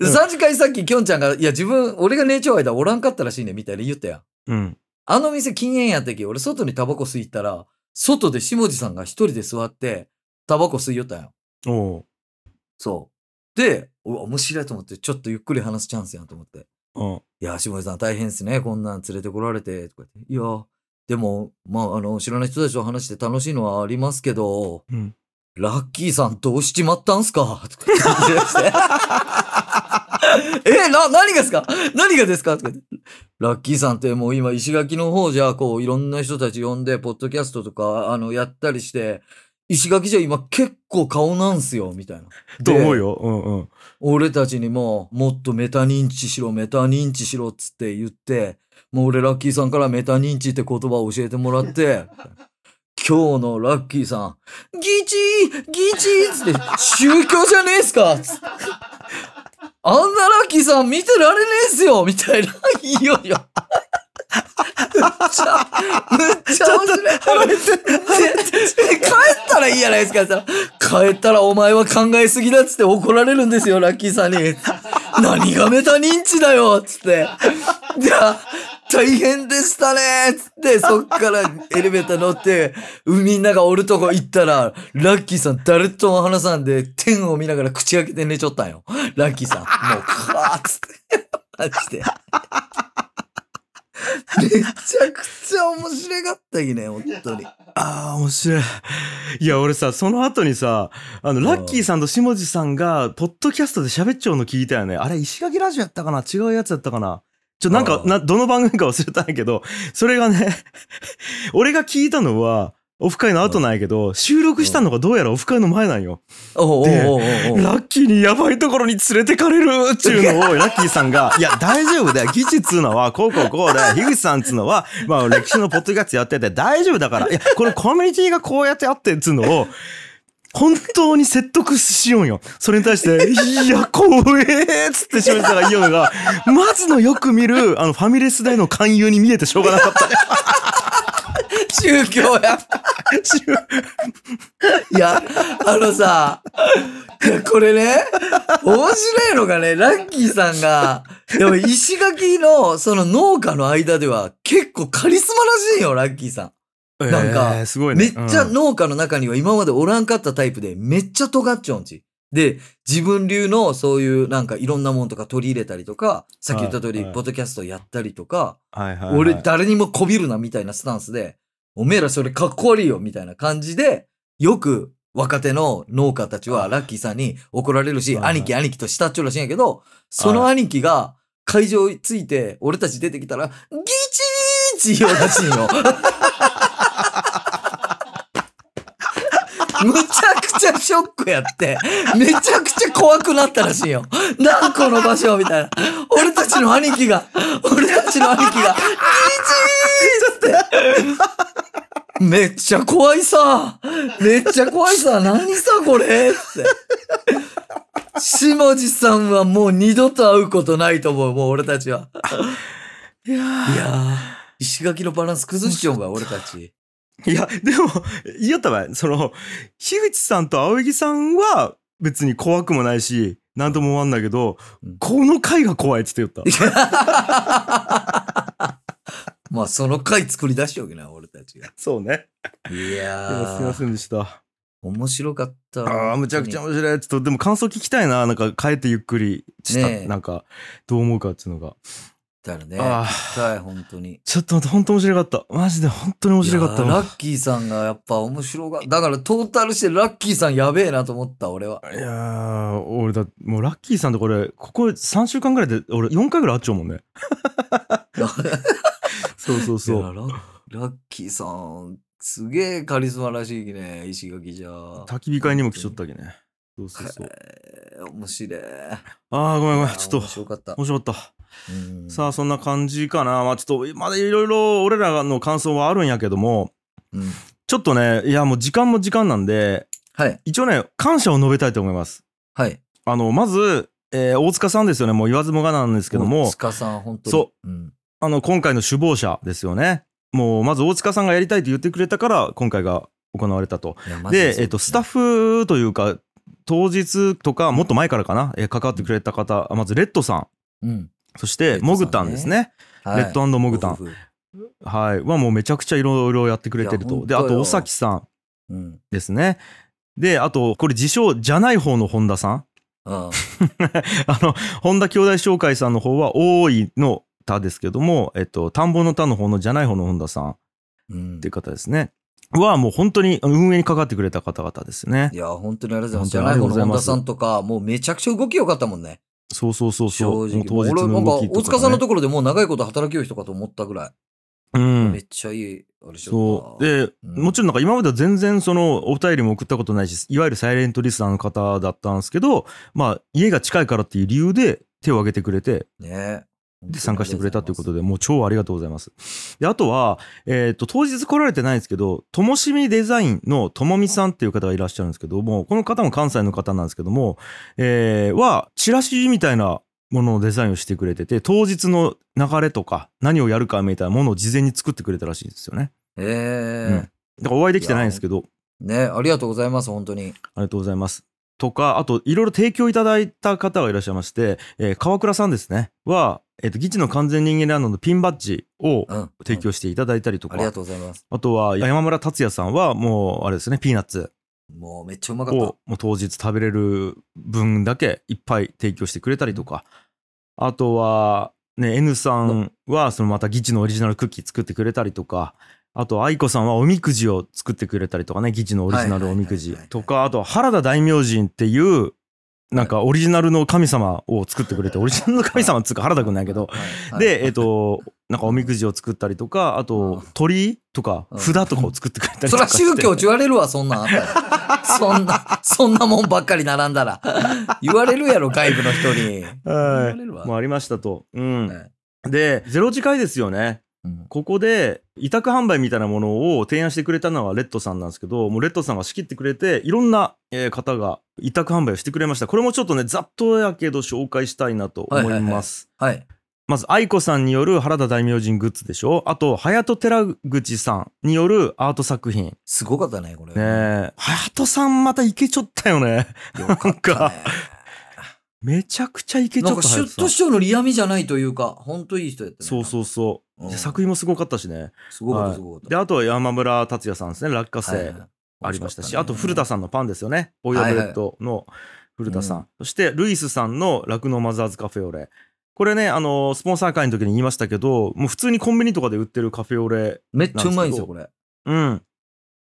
三次会さっききょんちゃんが、いや、自分、俺が寝ちゃう間おらんかったらしいね、みたいに言ったやん。うん。あの店禁煙やったき、俺外にタバコ吸いったら、外で下地さんが一人で座って、タバコ吸いよったんよ。おう。そう。で、面白いと思って、ちょっとゆっくり話すチャンスやんと思って。うん。いや、下地さん大変っすね。こんなん連れてこられて。とか言って。いや、でも、まあ、あの、知らない人たちと話して楽しいのはありますけど、うん。ラッキーさんどうしちまったんすか？とか言って *laughs* え、な、何がですか？何がですか？とか言ってラッキーさんってもう今石垣の方じゃ、こういろんな人たち呼んで、ポッドキャストとか、あの、やったりして、石垣じゃ今結構顔なんすよ、みたいな。でと思うよ。うんうん。俺たちにも、もっとメタ認知しろ、メタ認知しろっつって言って、もう俺ラッキーさんからメタ認知って言葉を教えてもらって、今日のラッキーさん、ギチーギチーつって、宗教じゃねえすか？つってあんなラッキーさん見てられねえっすよみたいな。いよいよ。むっちゃ、むっちゃ面白い。帰ったらいいやないですか帰ったらお前は考えすぎだっつって怒られるんですよ、ラッキーさんに。何がメタ認知だよっつって。じゃあ、大変でしたねっつって、そっからエレベーター乗って、みんながおるとこ行ったら、ラッキーさん誰とも話さんで、天を見ながら口開けて寝ちょったんよ。ラッキーさん。もう、カーっつって。マジで。めちゃくちゃ面白かったきね、本当に。ああ、面白い。いや、俺さ、その後にさ、あの、ラッキーさんと下地さんが、ポッドキャストで喋っちゃうの聞いたよね。あれ、石垣ラジオやったかな？違うやつやったかな？ちょ、なんかあ、あな、どの番組か忘れたんやけど、*laughs* それがね、*laughs* 俺が聞いたのは、オフ会の後なんやけど、収録したのがどうやらオフ会の前なんよ。おうおおうおうおうラッキーにやばいところに連れてかれるっちゅうのを、ラッキーさんが、いや、大丈夫だよ。技術っつうのは、こうこうこうで、樋口さんっつうのは、まあ、歴史のポッドキャストやってて大丈夫だから。いや、これコミュニティがこうやってやってっつうのを、本当に説得しようんよ。それに対して、いや、怖えっつってしまったら言うのが、まずのよく見る、あの、ファミレス代の勧誘に見えてしょうがなかったね。宗教や。いや、あのさ、これね、面白いのがね、ラッキーさんが、でも石垣のその農家の間では結構カリスマらしいよ、ラッキーさん。なんか。めっちゃうん農家の中には今までおらんかったタイプで、めっちゃ尖っちゃうんち。で、自分流のそういうなんかいろんなもんとか取り入れたりとか、さっき言った通り、ポッドキャストやったりとか、俺誰にもこびるなみたいなスタンスで、おめえらそれかっこ悪いよみたいな感じで、よく若手の農家たちはラッキーさんに怒られるし、兄貴兄貴としたっちょらしいんやけど、その兄貴が会場ついて俺たち出てきたら、ギチーチ言うらしいよ。むちゃくちゃショックやって、めちゃくちゃ怖くなったらしいよ。なんこの場所みたいな。俺たちの兄貴が、俺たちの兄貴が、ギチーって。めっちゃ怖いさ。めっちゃ怖いさ。何さこれって。下地さんはもう二度と会うことないと思う、もう俺たちは。いやいやー、石垣のバランス崩しちゃうわ、俺たち。ーいや、でも、言いよったわ。その、樋口さんと青柳さんは別に怖くもないし、なんとも思わんだけど、うんこの回が怖いっつって言った。*laughs* まあ、その回作り出しておけな、俺たちが。そうね。いいやすいませんでした。面白かった。ああ、むちゃくちゃ本面白い。ちょっとでも感想聞きたいな。なんか帰ってゆっくりした、ねえなんか、どう思うかっていうのが。当に。だよね。あー聞きたい、本当に。ちょっと待って、本当面白かった。マジで本当に面白かったラッキーさんがやっぱ面白が、だからトータルしてラッキーさんやべえなと思った、俺は。いやー、俺だ、もうラッキーさんとこれ、ここ3週間ぐらいで、俺4回ぐらい会っちゃうもんね。*laughs* そうそうそ。いうやララッキーさん、すげえカリスマらしいきね、石垣じゃ。焚き火会にも来ちゃったわけね。そうそうそう。えー面白い。ああ、ごめんごめん。ちょっと面、白かった。面白かった。うんさあ、そんな感じかな。まあちょっと、まだいろいろ俺らの感想はあるんやけども、うんちょっとね、いやもう時間も時間なんで、はい、一応ね、感謝を述べたいと思います。はい。あの、まず、えー大塚さんですよね。もう言わずもがななんですけども、塚さん、本当に。。そううん。あの、今回の首謀者ですよね。もう、まず大塚さんがやりたいと言ってくれたから、今回が行われたと。で、えっと、スタッフ、フというか、当日とか、もっと前からかな、えー関わってくれた方、まずレッドさん、うん。そして、モグタンですね。はいレッドモグタン。はい。はもうめちゃくちゃいろいろやってくれてると。で、あと、尾崎さんうん。ですね。で、あと、これ自称じゃない方の本田さん。うん。*laughs* あの、本田兄弟紹介さんの方は、大いの田ですけども、えっと、田んぼの田の方のじゃない方の本田さんっうんていう方ですね。は、もう本当に運営に関わってくれた方々ですねい。や、本当にありがとうございます。じゃない方の本田さんとか、もうめちゃくちゃ動き良かったもんね。そうそうそうそう。正直。当日俺、なんか、の動きとか、ね。大塚さんのところでもう長いこと働きよう人かと思ったぐらい。うんめ。っちゃいい、あれしそう。で、で、うんもちろんなんか今までは全然そのお便りも送ったことないし、いわゆるサイレントリスナーの方だったんですけど、まあ家が近いからっていう理由で手を挙げてくれて、ねで参加してくれたということで、もう超ありがとうございます。で、あとは、えっ、と、当日来られてないんですけど、ともしみデザインのともみさんっていう方がいらっしゃるんですけども、この方も関西の方なんですけども、えーは、チラシみたいなもののデザインをしてくれてて、当日の流れとか、何をやるかみたいなものを事前に作ってくれたらしいんですよね。ええうんだからお会いできてないんですけど、ねありがとうございます、本当に。ありがとうございます。とか、あと、いろいろ提供いただいた方がいらっしゃいまして、えー川倉さんですね、は、えっ、と、ギチの完全人間ランドのピンバッジをうん。提供していただいたりとか、ありがとうございます。あとは、山村達也さんは、もう、あれですね、ピーナッツもうめっちゃうまかった。を、もう当日食べれる分だけいっぱい提供してくれたりとか、あとは、ね、N さんは、そのまたギチのオリジナルクッキー作ってくれたりとか、あと、愛子さんはおみくじを作ってくれたりとかね、ギチのオリジナルおみくじはいはいはいはいとか、あとは原田大明神っていう、なんかオリジナルの神様を作ってくれて、*laughs* オリジナルの神様っつうか原田くんなんやけど、はいはいで、えっ、と、なんかおみくじを作ったりとか、あとうん鳥居とかうん札とかを作ってくれたりとかして。宗教って言われるわ、そんなんあったら。*laughs* そんな、そんなもんばっかり並んだら。言われるやろ、外部の人に。言われるわもうありましたと。うん。はいで、ゼロ次会ですよね。うんここで委託販売みたいなものを提案してくれたのはレッドさんなんですけど、もうレッドさんが仕切ってくれて、いろんなえー方が委託販売をしてくれました。これもちょっとね、ざっとやけど紹介したいなと思います。はい。まず、愛子さんによる原田大明神グッズでしょあと、隼人寺口さんによるアート作品。ねすごかったね、これ。え。隼人さんまたいけちょったよね。よかったね。めちゃくちゃイケちなんっと流行ってたシュッと師匠のリアミじゃないというか、ほんといい人やったね。そうそうそう、うん作品もすごかったしねすごかっはいた、すごかった。であと山村達也さんですね落花生、はいはいありましたし、あと古田さんのパンですよね。オイルブレッドの古田さん。うんそして、ルイスさんの酪農マザーズカフェオレ。これね、あのスポンサー会の時に言いましたけど、もう普通にコンビニとかで売ってるカフェオレ、めっちゃうまいんですよ、これ。うん、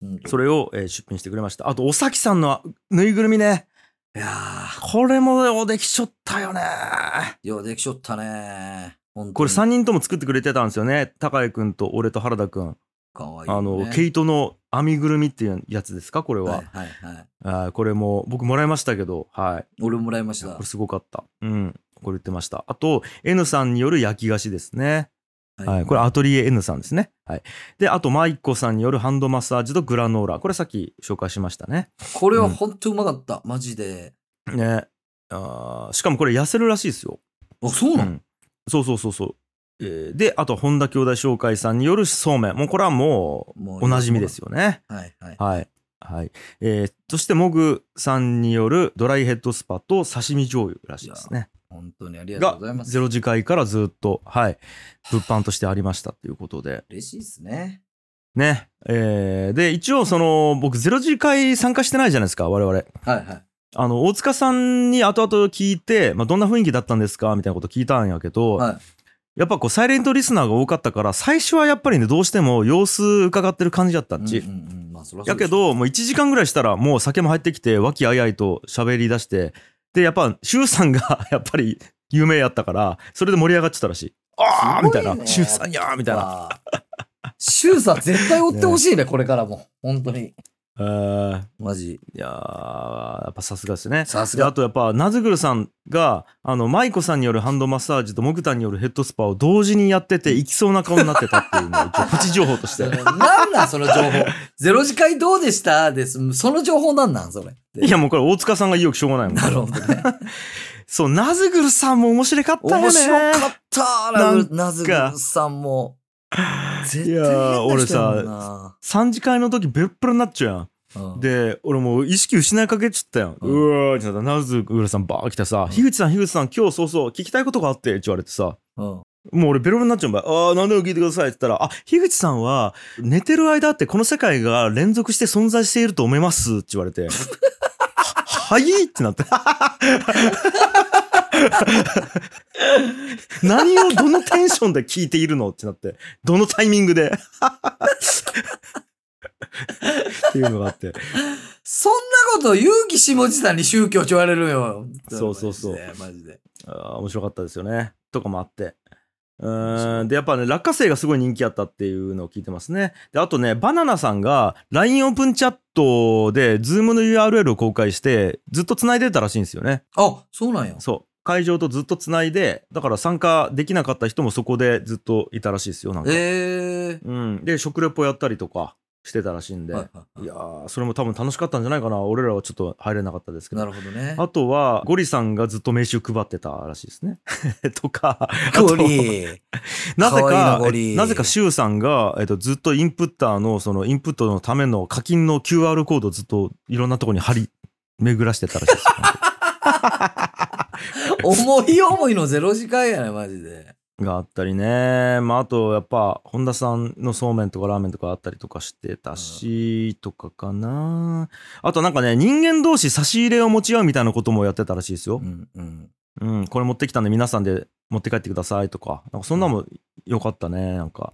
うんそれを、えー出品してくれました。あと、おさきさんのぬいぐるみね。いやー、これもできちょったよね。ようできちょったね。これ3人とも作ってくれてたんですよね。高井くんと俺と原田くん。かわいいよあね、の、毛糸の編みぐるみっていうやつですか？これは。はいはいはい。あーこれも僕もらいましたけど、はい。俺もらいましたこれ。すごかった。うん。これ言ってました。あと、N さんによる焼き菓子ですね。はい。これアトリエ N さんですね。はい。で、あと、マイコさんによるハンドマッサージとグラノーラ。これさっき紹介しましたね。これはほんとうまかった。マジで。ね。あーしかもこれ痩せるらしいですよ。あ、そうなの、うんそうそうそうそう。えーで、あと、本田兄弟紹介さんによるそうめん。もうこれはももう、おなじみですよね。はいはい。はい。はい。えーそして、モグさんによるドライヘッドスパと刺身醤油らしいですね。本当にありがとうがございます。ゼロ次回からずっと、はい、物販としてありましたっていうことで。嬉しいですね。ね。えーで、一応、その、僕、ゼロ次回参加してないじゃないですか、我々。はいはい。あの、大塚さんに後々聞いて、まあ、どんな雰囲気だったんですかみたいなこと聞いたんやけど、はいやっぱこう、サイレントリスナーが多かったから、最初はやっぱりね、どうしても様子伺ってる感じだったんち。うんうんうんまあやけど、もう1時間ぐらいしたら、もう酒も入ってきて、和気あいあいと喋り出して、で、やっぱ、周さんが *laughs* やっぱり有名やったから、それで盛り上がってたらしい。ああみたいな。周さんやーみたいな。な。シュウさん絶対追ってほしいね、これからも。本当に。えーマジ。いやーやっぱさすがですね。さすが。であとやっぱナズグルさんがあの舞子さんによるハンドマッサージとモグタンによるヘッドスパを同時にやってて行きそうな顔になってたっていうのを *laughs* プチ情報としてなんなんその情報。ゼロ次会どうでした？です。その情報なんなんそれ？いやもうこれ大塚さんが意欲しょうがないもんなるほどね。*laughs* そうナズグルさんも面白かったよね面白かったナズグさんも。いやー変な人やもんな。3次会の時ベロッベロになっちゃうやん。うん。で俺もう意識失いかけちゃったやん、ううんわーってなったらナズグルさんバー来てさ「樋口さん樋口さん今日そうそう聞きたいことがあって」って言われてさ。うん。もう俺ベロベロになっちゃうんばい。ああ、何でも聞いてくださいって言ったら、あ、樋口さんは寝てる間ってこの世界が連続して存在していると思いますって言われて、*laughs* ははいってなって。*laughs* 何をどのテンションで聞いているのってなって、どのタイミングで。っていうのがあって。そんなこと勇気下地さんに宗教って言われるよ。そうそうそうマジで。あー面白かったですよね。とかもあって。うーんでやっぱね落花生がすごい人気あったっていうのを聞いてますね。であとねバナナさんが LINE オープンチャットで Zoom の URL を公開してずっと繋いでたらしいんですよね。あ、そうなんや。そう会場とずっと繋いでだから参加できなかった人もそこでずっといたらしいですよなんか。ええうん、で食レポやったりとかしてたらしいんで、はいはいはいいやーそれも多分楽しかったんじゃないかな俺らはちょっと入れなかったですけどなるほどね。あとは、ゴリさんがずっと名刺を配ってたらしいですね。*laughs* とか、ゴリ。*laughs* なぜかなぜかシュウさんが、えっと、ずっとインプッターの、そのインプットのための課金の QR コードをずっといろんなところに貼り巡らしてたらしいですよ。*laughs* *laughs* 思い思いのゼロ時間やね、マジで。があったりね。まあ、あと、やっぱ、本田さんのそうめんとかラーメンとかあったりとかしてたし、とかかな。あとなんかね、人間同士差し入れを持ち合うみたいなこともやってたらしいですよう。んうん。うん、これ持ってきたんで皆さんで持って帰ってくださいとか、なんかそんなのも良かったね、なんか。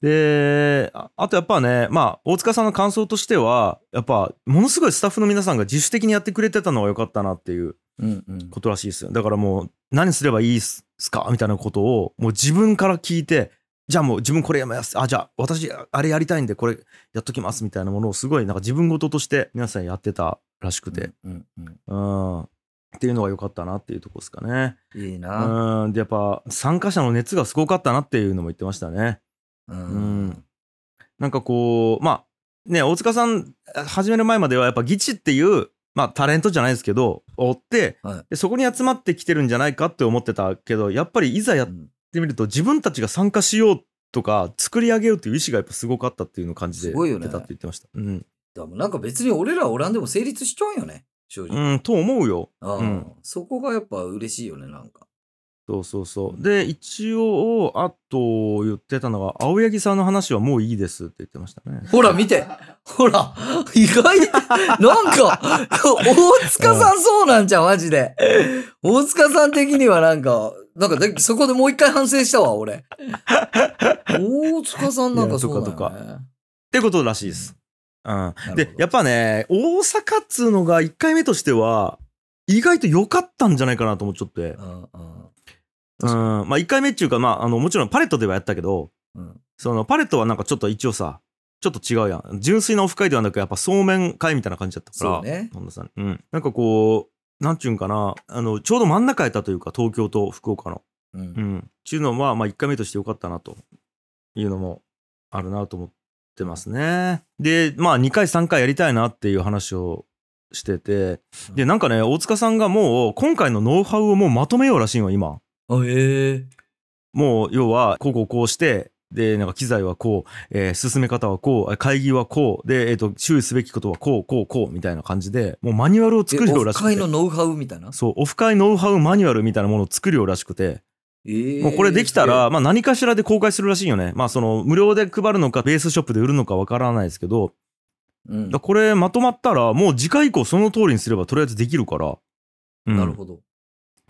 で、ああとやっぱね、まあ、大塚さんの感想としては、やっぱ、ものすごいスタッフの皆さんが自主的にやってくれてたのが良かったなっていう。ことらしいですよ。だからもう、何すればいいっすかみたいなことを、もう自分から聞いて、じゃあもう自分これやめます。あ、じゃあ私あれやりたいんでこれやっときますみたいなものをすごいなんか自分事として皆さんやってたらしくて、うんっていうのが良かったなっていうとこですかね。うん。いいな。うん、でやっぱ参加者の熱がすごかったなっていうのも言ってましたね。ううん。なんかこう、まあ、ね、大塚さん始める前まではやっぱギチっていう、まあタレントじゃないですけど、追って、はいでそこに集まってきてるんじゃないかって思ってたけど、やっぱりいざやっうんてみると自分たちが参加しようとか作り上げようっていう意思がやっぱすごかったっていうのを感じてすごいよね出たって言ってました。うん。でもなんか別に俺らおらんでも成立しちゃうんよね。正直。うん、と思うよ。ああうんそこがやっぱ嬉しいよね、なんか。そうそうそう。で、一応、あと言ってたのが、青柳さんの話はもういいですって言ってましたね。ほら、見てほら意外なんか、大塚さんそうなんじゃん、マジで。大塚さん的にはなんか、なんかで、そこでもう一回反省したわ、俺。大塚さんなんかそうだいやとかよね。ってことらしいです。うん。で、やっぱね、大阪っつうのが1回目としては、意外と良かったんじゃないかなと思っちゃって。うんうんうん。まあ1回目っていうか、まあ、あの、もちろんパレットではやったけど、うんそのパレットはなんかちょっと一応さ、ちょっと違うやん。純粋なオフ会ではなく、やっぱそうめん会みたいな感じだったから。そうね。本田さん。うん。なんかこう、なんちゅうんかな、あの、ちょうど真ん中やったというか、東京と福岡の。うんうん。っていうのは、まあ1回目として良かったなというのもあるなと思ってますね。で、まあ2回3回やりたいなっていう話をしてて、で、なんかね、大塚さんがもう今回のノウハウをもうまとめようらしいわ、今。あ、ええもう要は、こうこうこうして、で、なんか機材はこう、えー進め方はこう、会議はこう、で、えっ、と、注意すべきことはこう、こう、こう、みたいな感じで、もうマニュアルを作るようらしくてオフ会の。ノウハウみたいな？そう、オフ会ノウハウマニュアルみたいなものを作るようらしくて、ええもうこれできたら、まあ何かしらで公開するらしいよね。まあその無料で配るのかベースショップで売るのかわからないですけど、うんこれまとまったらもう次回以降その通りにすればとりあえずできるから。うんなるほど。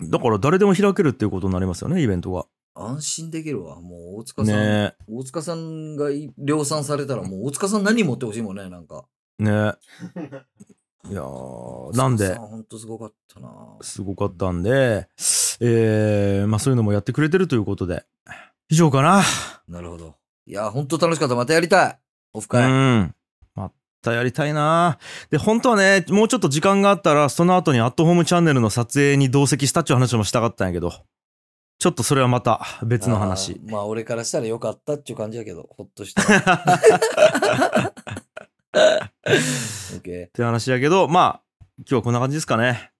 だから誰でも開けるっていうことになりますよね、イベントが。安心できるわ。もう大塚さん。ね大塚さんが量産されたら、もう大塚さん何持ってほしいもんね、なんか。え、ねえ。*laughs* いやーなんで、本当すごかったな。すごかったんで、えー、まあそういうのもやってくれてるということで。以上かな。なるほど。いや、本当楽しかった。またやりたい。オフう会。ん。またやりたいな。で、本当はね、もうちょっと時間があったら、その後にアットホームチャンネルの撮影に同席したっていう話もしたかったんやけど、ちょっとそれはまた別の話。あーまあ、俺からしたらよかったっていう感じやけど、ほっとした。*laughs* オッケって話やけど、まあ、今日はこんな感じですかね。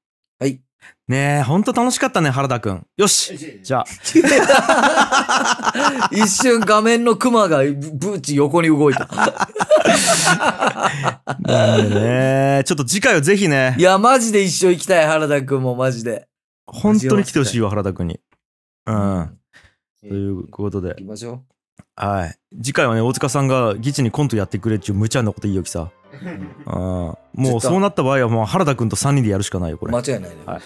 ー。はい。ねえ、ほんと楽しかったね、原田くん。よしじゃあ、*laughs* 一瞬画面のクマがブブーチ横に動いた。ね、ちょっと次回はぜひねい、や、マジで一緒行きたい、原田くんもマジで。本当に来てほしいわ、原田くんに。うん。えということで行、きましょはい。次回はね、大塚さんがギチにコントやってくれっちゅう無茶なこといいよきさ。う。うん。もうそうなった場合はもう原田くんと3人でやるしかないよ、これ。間違いないね。はい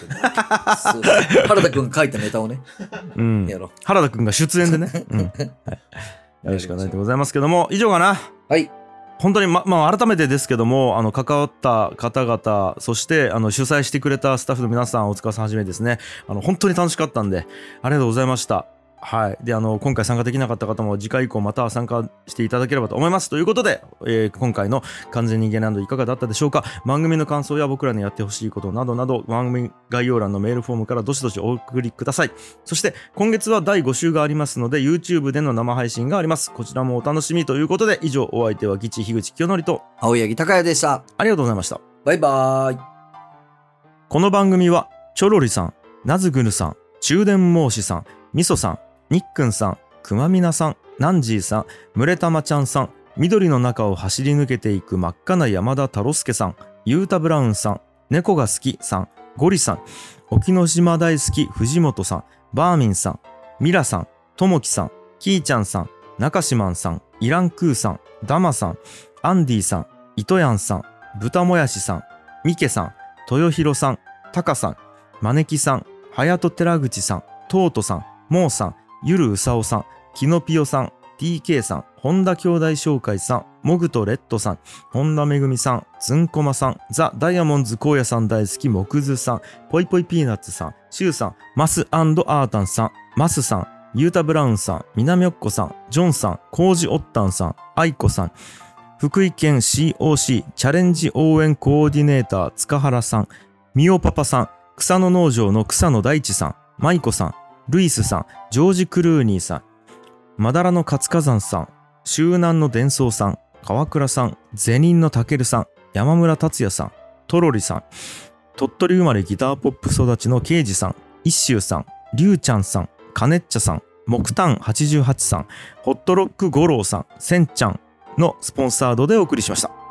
原田くんが書いたネタをね、うん。やろう。原田くんが出演でね。うん。はい。やるしかないでございますけども、以上かな。はい。本当にま、まあ、改めてですけども、あの、関わった方々、そして、あの、主催してくれたスタッフの皆さん、お疲れさんはじめですね。あの、本当に楽しかったんで、ありがとうございました。はい。で、あの、今回参加できなかった方も、次回以降また参加していただければと思います。ということで、えー今回の完全人間ランドいかがだったでしょうか？番組の感想や僕らにやってほしいことなどなど、番組概要欄のメールフォームからどしどしお送りください。そして、今月は第5週がありますので、YouTube での生配信があります。こちらもお楽しみということで、以上、お相手はギチ樋口清則と、青柳高也でした。ありがとうございました。バイバーイ。この番組は、チョロリさん、ナズグルさん、中電申しさん、ミソさん、ニックンさん、くまみなさん、ナンジーさん、ムレタマちゃんさん、緑の中を走り抜けていく真っ赤な山田太郎介さん、ユータブラウンさん、猫が好きさん、ゴリさん、沖ノ島大好き藤本さん、バーミンさん、ミラさん、ともきさん、キーちゃんさん、中島んさん、イランクーさん、ダマさん、アンディさん、イトヤンさん、豚もやしさん、ミケさん、豊弘さん、タカさん、マネキさん、ハヤト寺口さん、トートさん、モーさん、ゆるうさおさん、キノピオさん、TK さん、本田兄弟紹介さん、モグとレッドさん、本田めぐみさん、ズンコマさん、ザ・ダイヤモンズ荒野さん大好き、モクズさん、ポイポイピーナッツさん、シュウさん、マスアンド・アータンさん、マスさん、ユータブラウンさん、みなみょっこさん、ジョンさん、コージオッタンさん、アイコさん、福井県 COC チャレンジ応援コーディネーター塚原さん、みおパパさん、草野農場の草野大地さん、マイコさん、ルイスさん、ジョージ・クルーニーさん、まだらの活火山さん、周南の伝送さん、川倉さん、ゼニンのたけるさん、山村達也さん、トロリさん、鳥取生まれギターポップ育ちのケイジさん、一周さん、リュウちゃんさん、カネッチャさん、木炭88さん、ホットロック五郎さん、センちゃんのスポンサードでお送りしました。